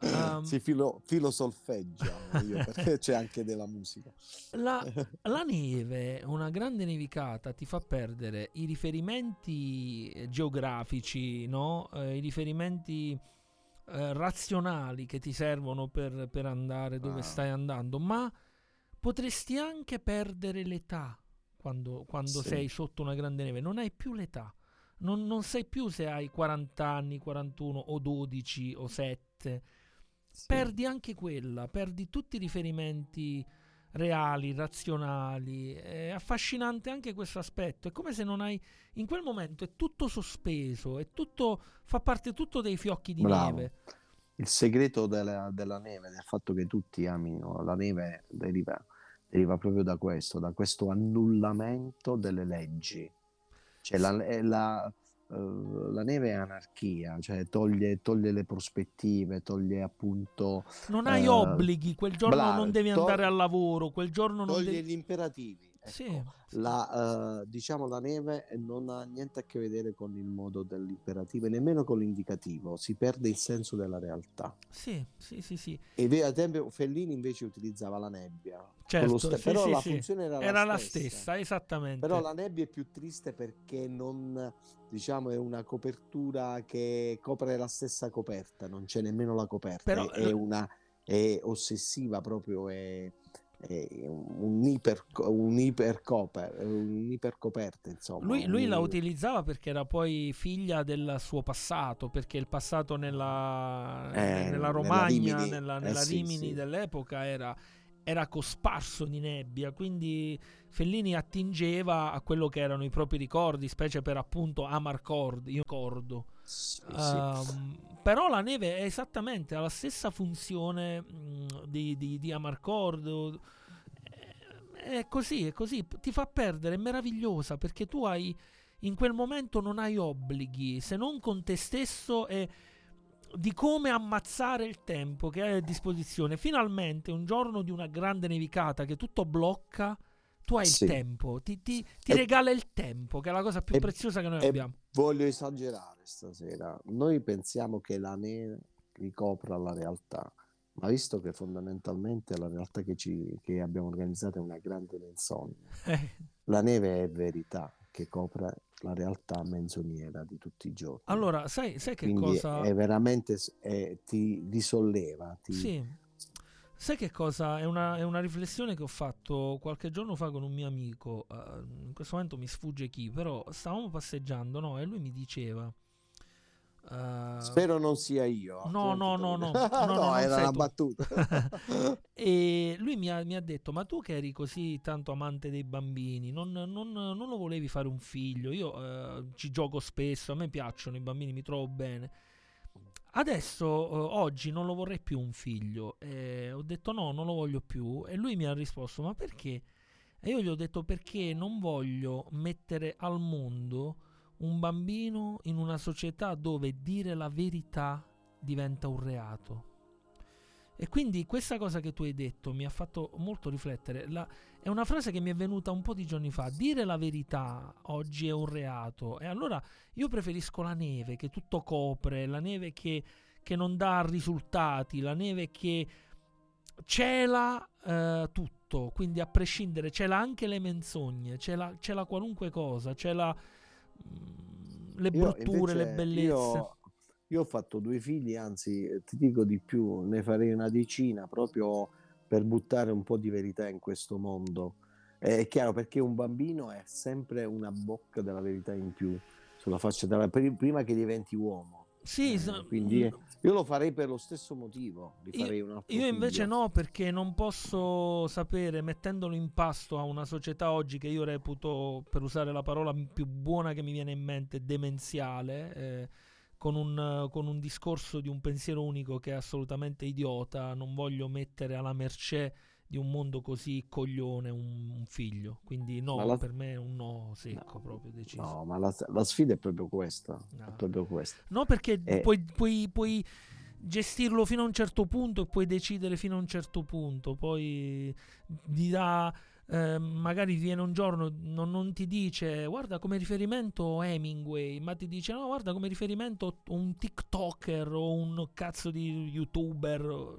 Um, si filo, filosolfeggia io, perché c'è anche della musica. La, la neve, una grande nevicata, ti fa perdere i riferimenti geografici, no? Eh, i riferimenti eh, razionali che ti servono per, per andare dove Ah. stai andando, ma potresti anche perdere l'età quando, quando Sì. sei sotto una grande neve. Non hai più l'età. Non, non sai più se hai 40 anni, 41 o 12 o 7 Sì. perdi anche quella, perdi tutti i riferimenti reali, razionali. È affascinante anche questo aspetto. È come se non hai. In quel momento è tutto sospeso, è tutto. fa parte tutto dei fiocchi di Bravo. neve. Il segreto della, della neve, del fatto che tutti amino la neve, deriva, deriva proprio da questo, da questo annullamento delle leggi. Cioè la, è la- eh, la neve è anarchia, cioè toglie, toglie le prospettive, toglie appunto... Non hai Eh, obblighi, quel giorno bravo, non devi tog- andare al lavoro, quel giorno non Toglie devi. gli imperativi. Ecco. Sì, La, eh, diciamo la neve non ha niente a che vedere con il modo dell'imperativo e nemmeno con l'indicativo, si perde il senso della realtà. sì, sì, sì, sì. E ad esempio Fellini invece utilizzava la nebbia, Certo, ste- sì, però sì, la funzione era, Era la la stessa. stessa, esattamente. Però la nebbia è più triste perché non, diciamo, è una copertura che copre la stessa coperta, non c'è nemmeno la coperta, Però- è, è una è ossessiva proprio, è un iper un ipercoper, un ipercoperta, insomma. Lui, lui la utilizzava perché era poi figlia del suo passato, perché il passato nella, Eh, nella nella Romagna, Rimini. nella, Eh nella sì, Rimini sì. dell'epoca era, era cosparso di nebbia, quindi Fellini attingeva a quello che erano i propri ricordi, specie per appunto Amarcord, io ricordo. Sì, sì. Ehm, però la neve è esattamente ha la stessa funzione di, di, di Amarcord. Eh, È così, è così. Ti fa perdere, è meravigliosa perché tu hai in quel momento non hai obblighi se non con te stesso e di come ammazzare il tempo che hai a disposizione. Finalmente, un giorno di una grande nevicata che tutto blocca, tu hai Sì. il tempo, ti, ti- ti E- regala il tempo, che è la cosa più e- preziosa che noi e- abbiamo. Voglio esagerare stasera. Noi pensiamo che la neve ricopra la realtà, ma visto che fondamentalmente la realtà che, ci, che abbiamo organizzato è una grande menzogna, la neve è verità che copre la realtà menzognera di tutti i giorni. allora, sai, sai che Quindi cosa... è veramente è- ti risolleva, ti, Sì. Sai che cosa? È una, è una riflessione che ho fatto qualche giorno fa con un mio amico. eh, in questo momento mi sfugge chi, però stavamo passeggiando, no? E lui mi diceva. Eh, Spero non sia io. No, no, no, no, no, no, era una tu. battuta. e lui mi ha, mi ha detto: Ma tu che eri così tanto amante dei bambini, non, non- non lo volevi fare un figlio? Io eh, ci gioco spesso, a me piacciono i bambini, mi trovo bene. Adesso, eh, oggi, non lo vorrei più un figlio. E ho detto: No, non lo voglio più. E lui mi ha risposto: Ma perché? E io gli ho detto: Perché non voglio mettere al mondo un bambino in una società dove dire la verità diventa un reato. E quindi questa cosa che tu hai detto mi ha fatto molto riflettere. La- è una frase che mi è venuta un po' di giorni fa. Dire la verità oggi è un reato. E allora io preferisco la neve che tutto copre, la neve che, che non dà risultati, la neve che cela eh, tutto. Quindi a prescindere, cela anche le menzogne, cela, cela qualunque cosa, cela le brutture, le bellezze. Io, io ho fatto due figli, anzi, eh, ti dico di più, ne farei una decina proprio per buttare un po' di verità in questo mondo. È chiaro perché un bambino è sempre una bocca della verità in più sulla faccia della pri- prima che diventi uomo. Sì, Eh, quindi mm, io lo farei per lo stesso motivo. Io- Io invece figlio. no, perché non posso sapere, mettendolo in pasto a una società oggi che io reputo, per usare la parola più buona che mi viene in mente, demenziale, eh, con, un, con un discorso di un pensiero unico che è assolutamente idiota, non voglio mettere alla mercé di un mondo così coglione un, un figlio. Quindi no, la- per me è un no secco, proprio deciso. No, ma la, la sfida è proprio questa. No. È proprio questa. No, perché Eh. puoi, puoi- puoi gestirlo fino a un certo punto e puoi decidere fino a un certo punto. Poi ti dà. eh, magari viene un giorno, non, non ti dice guarda come riferimento Hemingway, ma ti dice no, guarda come riferimento un TikToker o un cazzo di youtuber.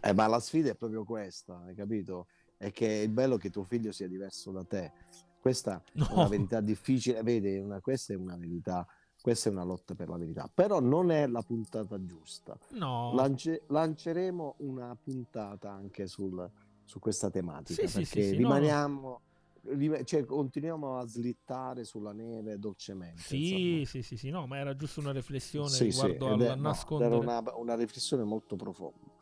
Eh, ma la sfida è proprio questa, hai capito? È che è bello che tuo figlio sia diverso da te. Questa è No. una verità difficile, vedi, una- questa è una verità, questa è una lotta per la verità, però non è la puntata giusta. no, Lance- lanceremo una puntata anche sul- su questa tematica Sì, sì, sì, perché sì, no, no. rimaniamo, rim- cioè, continuiamo a slittare sulla neve dolcemente. Sì, sì, sì, sì, no, ma era giusto una riflessione Sì, sì, riguardo al è- no, nascondere. era una, una riflessione molto profonda.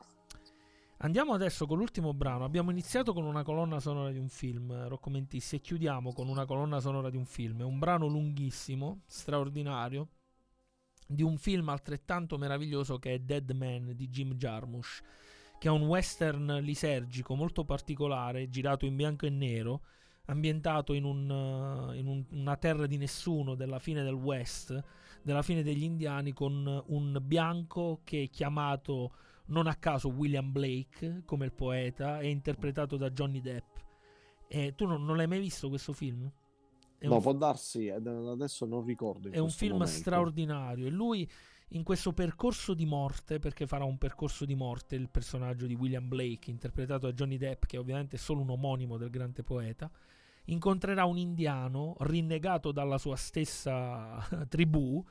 Andiamo adesso con l'ultimo brano. Abbiamo iniziato con una colonna sonora di un film, eh, Rocco Mentissi, e chiudiamo con una colonna sonora di un film. È un brano lunghissimo, straordinario, di un film altrettanto meraviglioso che è Dead Man di Jim Jarmusch, che è un western lisergico molto particolare, girato in bianco e nero, ambientato in, un, eh, in un- una terra di nessuno della fine del West, della fine degli indiani, con un bianco che è chiamato non a caso William Blake come il poeta è interpretato da Johnny Depp e tu non, non l'hai mai visto questo film? È no, un, può darsi, ed adesso non ricordo. è un film momento. straordinario e lui in questo percorso di morte perché farà un percorso di morte il personaggio di William Blake interpretato da Johnny Depp che ovviamente è solo un omonimo del grande poeta incontrerà un indiano rinnegato dalla sua stessa tribù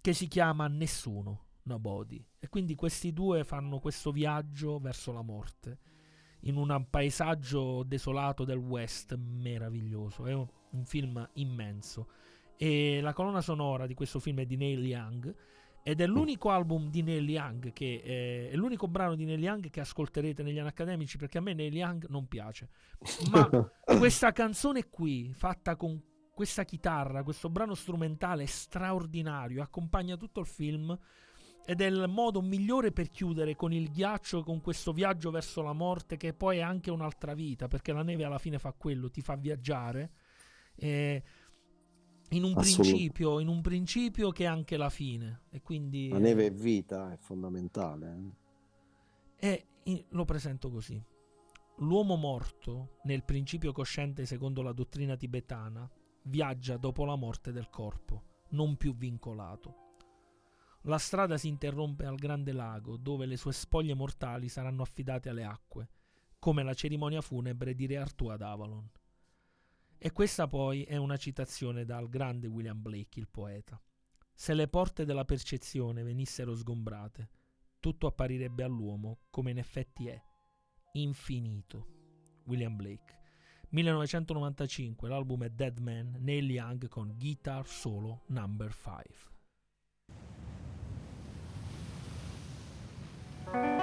che si chiama Nessuno Nobody. E quindi questi due fanno questo viaggio verso la morte in un paesaggio desolato del West meraviglioso. È un, film immenso. E la colonna sonora di questo film è di Neil Young. Ed è l'unico album di Neil Young che eh, è l'unico brano di Neil Young che ascolterete negli anni accademici perché a me Neil Young non piace. Ma questa canzone qui, fatta con questa chitarra, questo brano strumentale è straordinario, accompagna tutto il film ed è il modo migliore per chiudere con il ghiaccio, con questo viaggio verso la morte che poi è anche un'altra vita, perché la neve alla fine fa quello, ti fa viaggiare. eh, in un in un principio che è anche la fine. E quindi La neve è vita, è fondamentale. eh. e lo presento così. L'uomo morto, nel principio cosciente secondo la dottrina tibetana, viaggia dopo la morte del corpo, non più vincolato. La strada si interrompe al grande lago, dove le sue spoglie mortali saranno affidate alle acque, come la cerimonia funebre di Re Artù ad Avalon. E questa poi è una citazione dal grande William Blake, il poeta. Se le porte della percezione venissero sgombrate, tutto apparirebbe all'uomo come in effetti è, infinito. William Blake. 1995, l'album è Dead Man, Neil Young con Guitar Solo Number 5. Bye.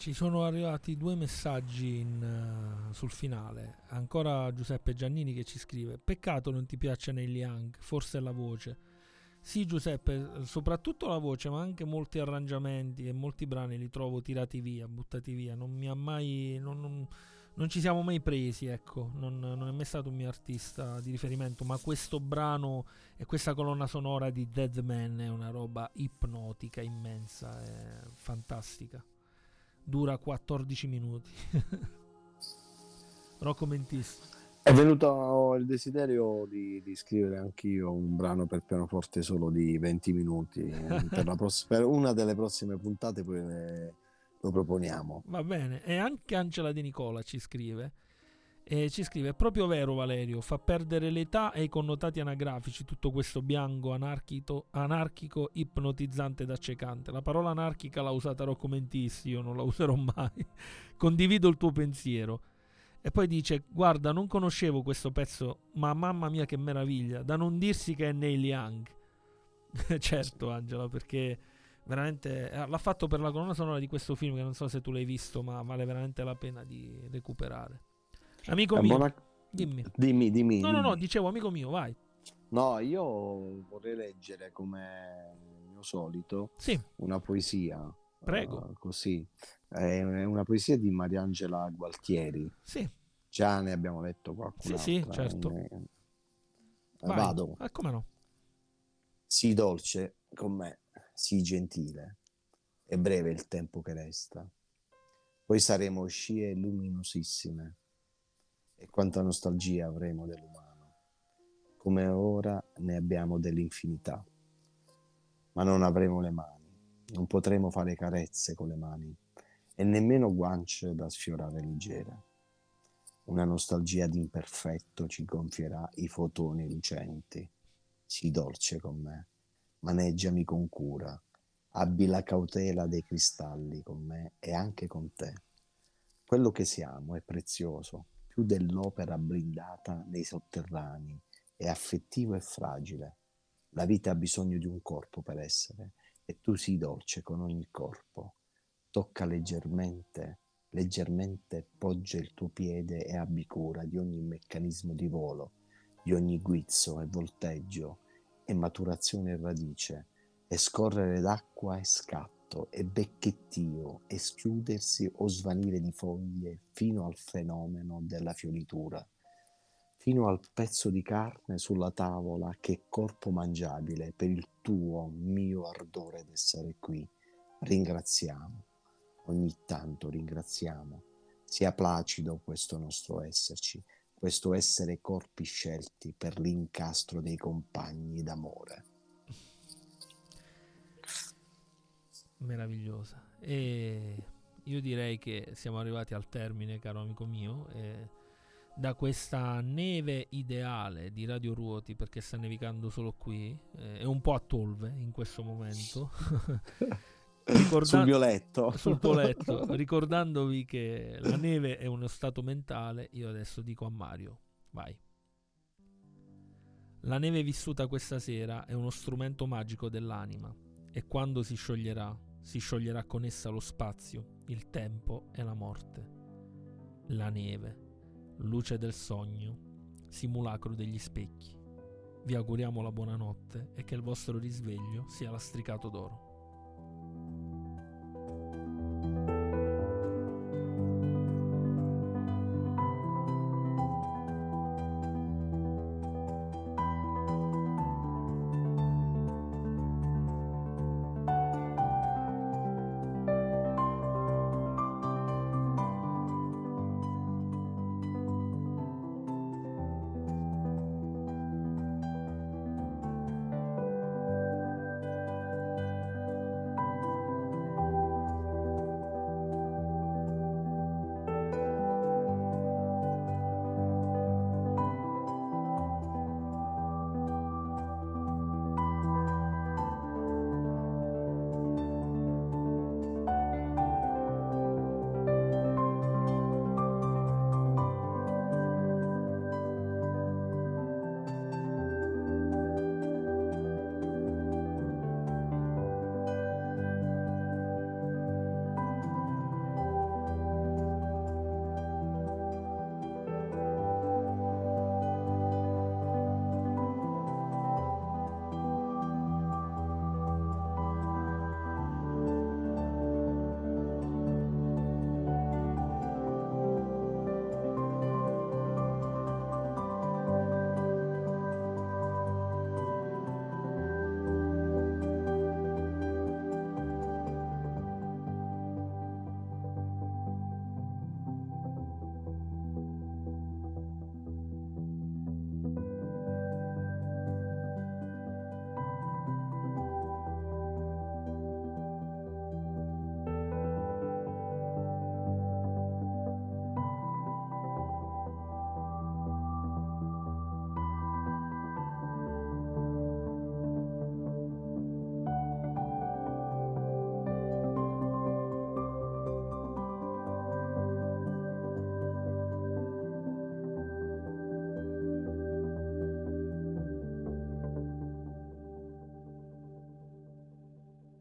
Ci sono arrivati due messaggi in, eh, sul finale. Ancora Giuseppe Giannini che ci scrive: Peccato non ti piaccia Neil Young, forse la voce. Sì, Giuseppe, soprattutto la voce, ma anche molti arrangiamenti e molti brani li trovo tirati via, buttati via. Non mi ha mai. Non, non- non ci siamo mai presi, ecco. Non, non è mai stato un mio artista di riferimento. Ma questo brano e questa colonna sonora di Dead Man è una roba ipnotica, immensa, fantastica. Dura 14 minuti. Rocco Mentis. È venuto il desiderio di, di scrivere anch'io un brano per pianoforte solo di 20 minuti. per, la pross- per una delle prossime puntate poi le- lo proponiamo. Va bene, e anche Angela De Nicola ci scrive. E ci scrive: È proprio vero, Valerio. Fa perdere l'età e i connotati anagrafici tutto questo bianco anarchico, anarchico ipnotizzante ed accecante. La parola anarchica l'ha usata Rocco Mentissi, io non la userò mai. Condivido il tuo pensiero. E poi dice: Guarda, non conoscevo questo pezzo, ma mamma mia che meraviglia. Da non dirsi che è Neil Young. certo, Angela, perché veramente eh, l'ha fatto per la colonna sonora di questo film che non so se tu l'hai visto, ma vale veramente la pena di recuperare. Amico Eh, mio, buona- dimmi. Dimmi, dimmi. No, no, no, dicevo amico mio, vai. No, io vorrei leggere come mio solito Sì, una poesia. Prego. eh, così. È una poesia di Mariangela Gualtieri. sì, Già ne abbiamo letto qualcuna. Sì, sì, certo. vai. Vado. Ah, come no? Sii dolce con me, sii gentile. È breve il tempo che resta. Poi saremo scie luminosissime. E quanta nostalgia avremo dell'umano. Come ora ne abbiamo dell'infinità. Ma non avremo le mani. Non potremo fare carezze con le mani. E nemmeno guance da sfiorare leggere. Una nostalgia d'imperfetto ci gonfierà i fotoni lucenti. Sii dolce con me, maneggiami con cura, abbi la cautela dei cristalli con me e anche con te. Quello che siamo è prezioso, più dell'opera blindata nei sotterranei, è affettivo e fragile. La vita ha bisogno di un corpo per essere e tu sii dolce con ogni corpo. Tocca leggermente, leggermente poggia il tuo piede e abbi cura di ogni meccanismo di volo, di ogni guizzo e volteggio e maturazione e radice, e scorrere d'acqua e scatto, e becchettio, e schiudersi o svanire di foglie fino al fenomeno della fioritura, fino al pezzo di carne sulla tavola che è corpo mangiabile per il tuo mio ardore d'essere qui. Ringraziamo, ogni tanto ringraziamo. Sia placido questo nostro esserci, questo essere corpi scelti per l'incastro dei compagni d'amore. Meravigliosa. E io direi che siamo arrivati al termine, caro amico mio. da questa neve ideale di Radio Ruoti, perché sta nevicando solo qui, eh, e un po' a Tolve in questo momento. Ricorda- Sul violetto. sul tuo letto, ricordandovi che la neve è uno stato mentale, io adesso dico a Mario, vai. La neve vissuta questa sera è uno strumento magico dell'anima e quando si scioglierà, si scioglierà con essa lo spazio, il tempo e la morte. La neve, luce del sogno, simulacro degli specchi. Vi auguriamo la buonanotte e che il vostro risveglio sia lastricato d'oro.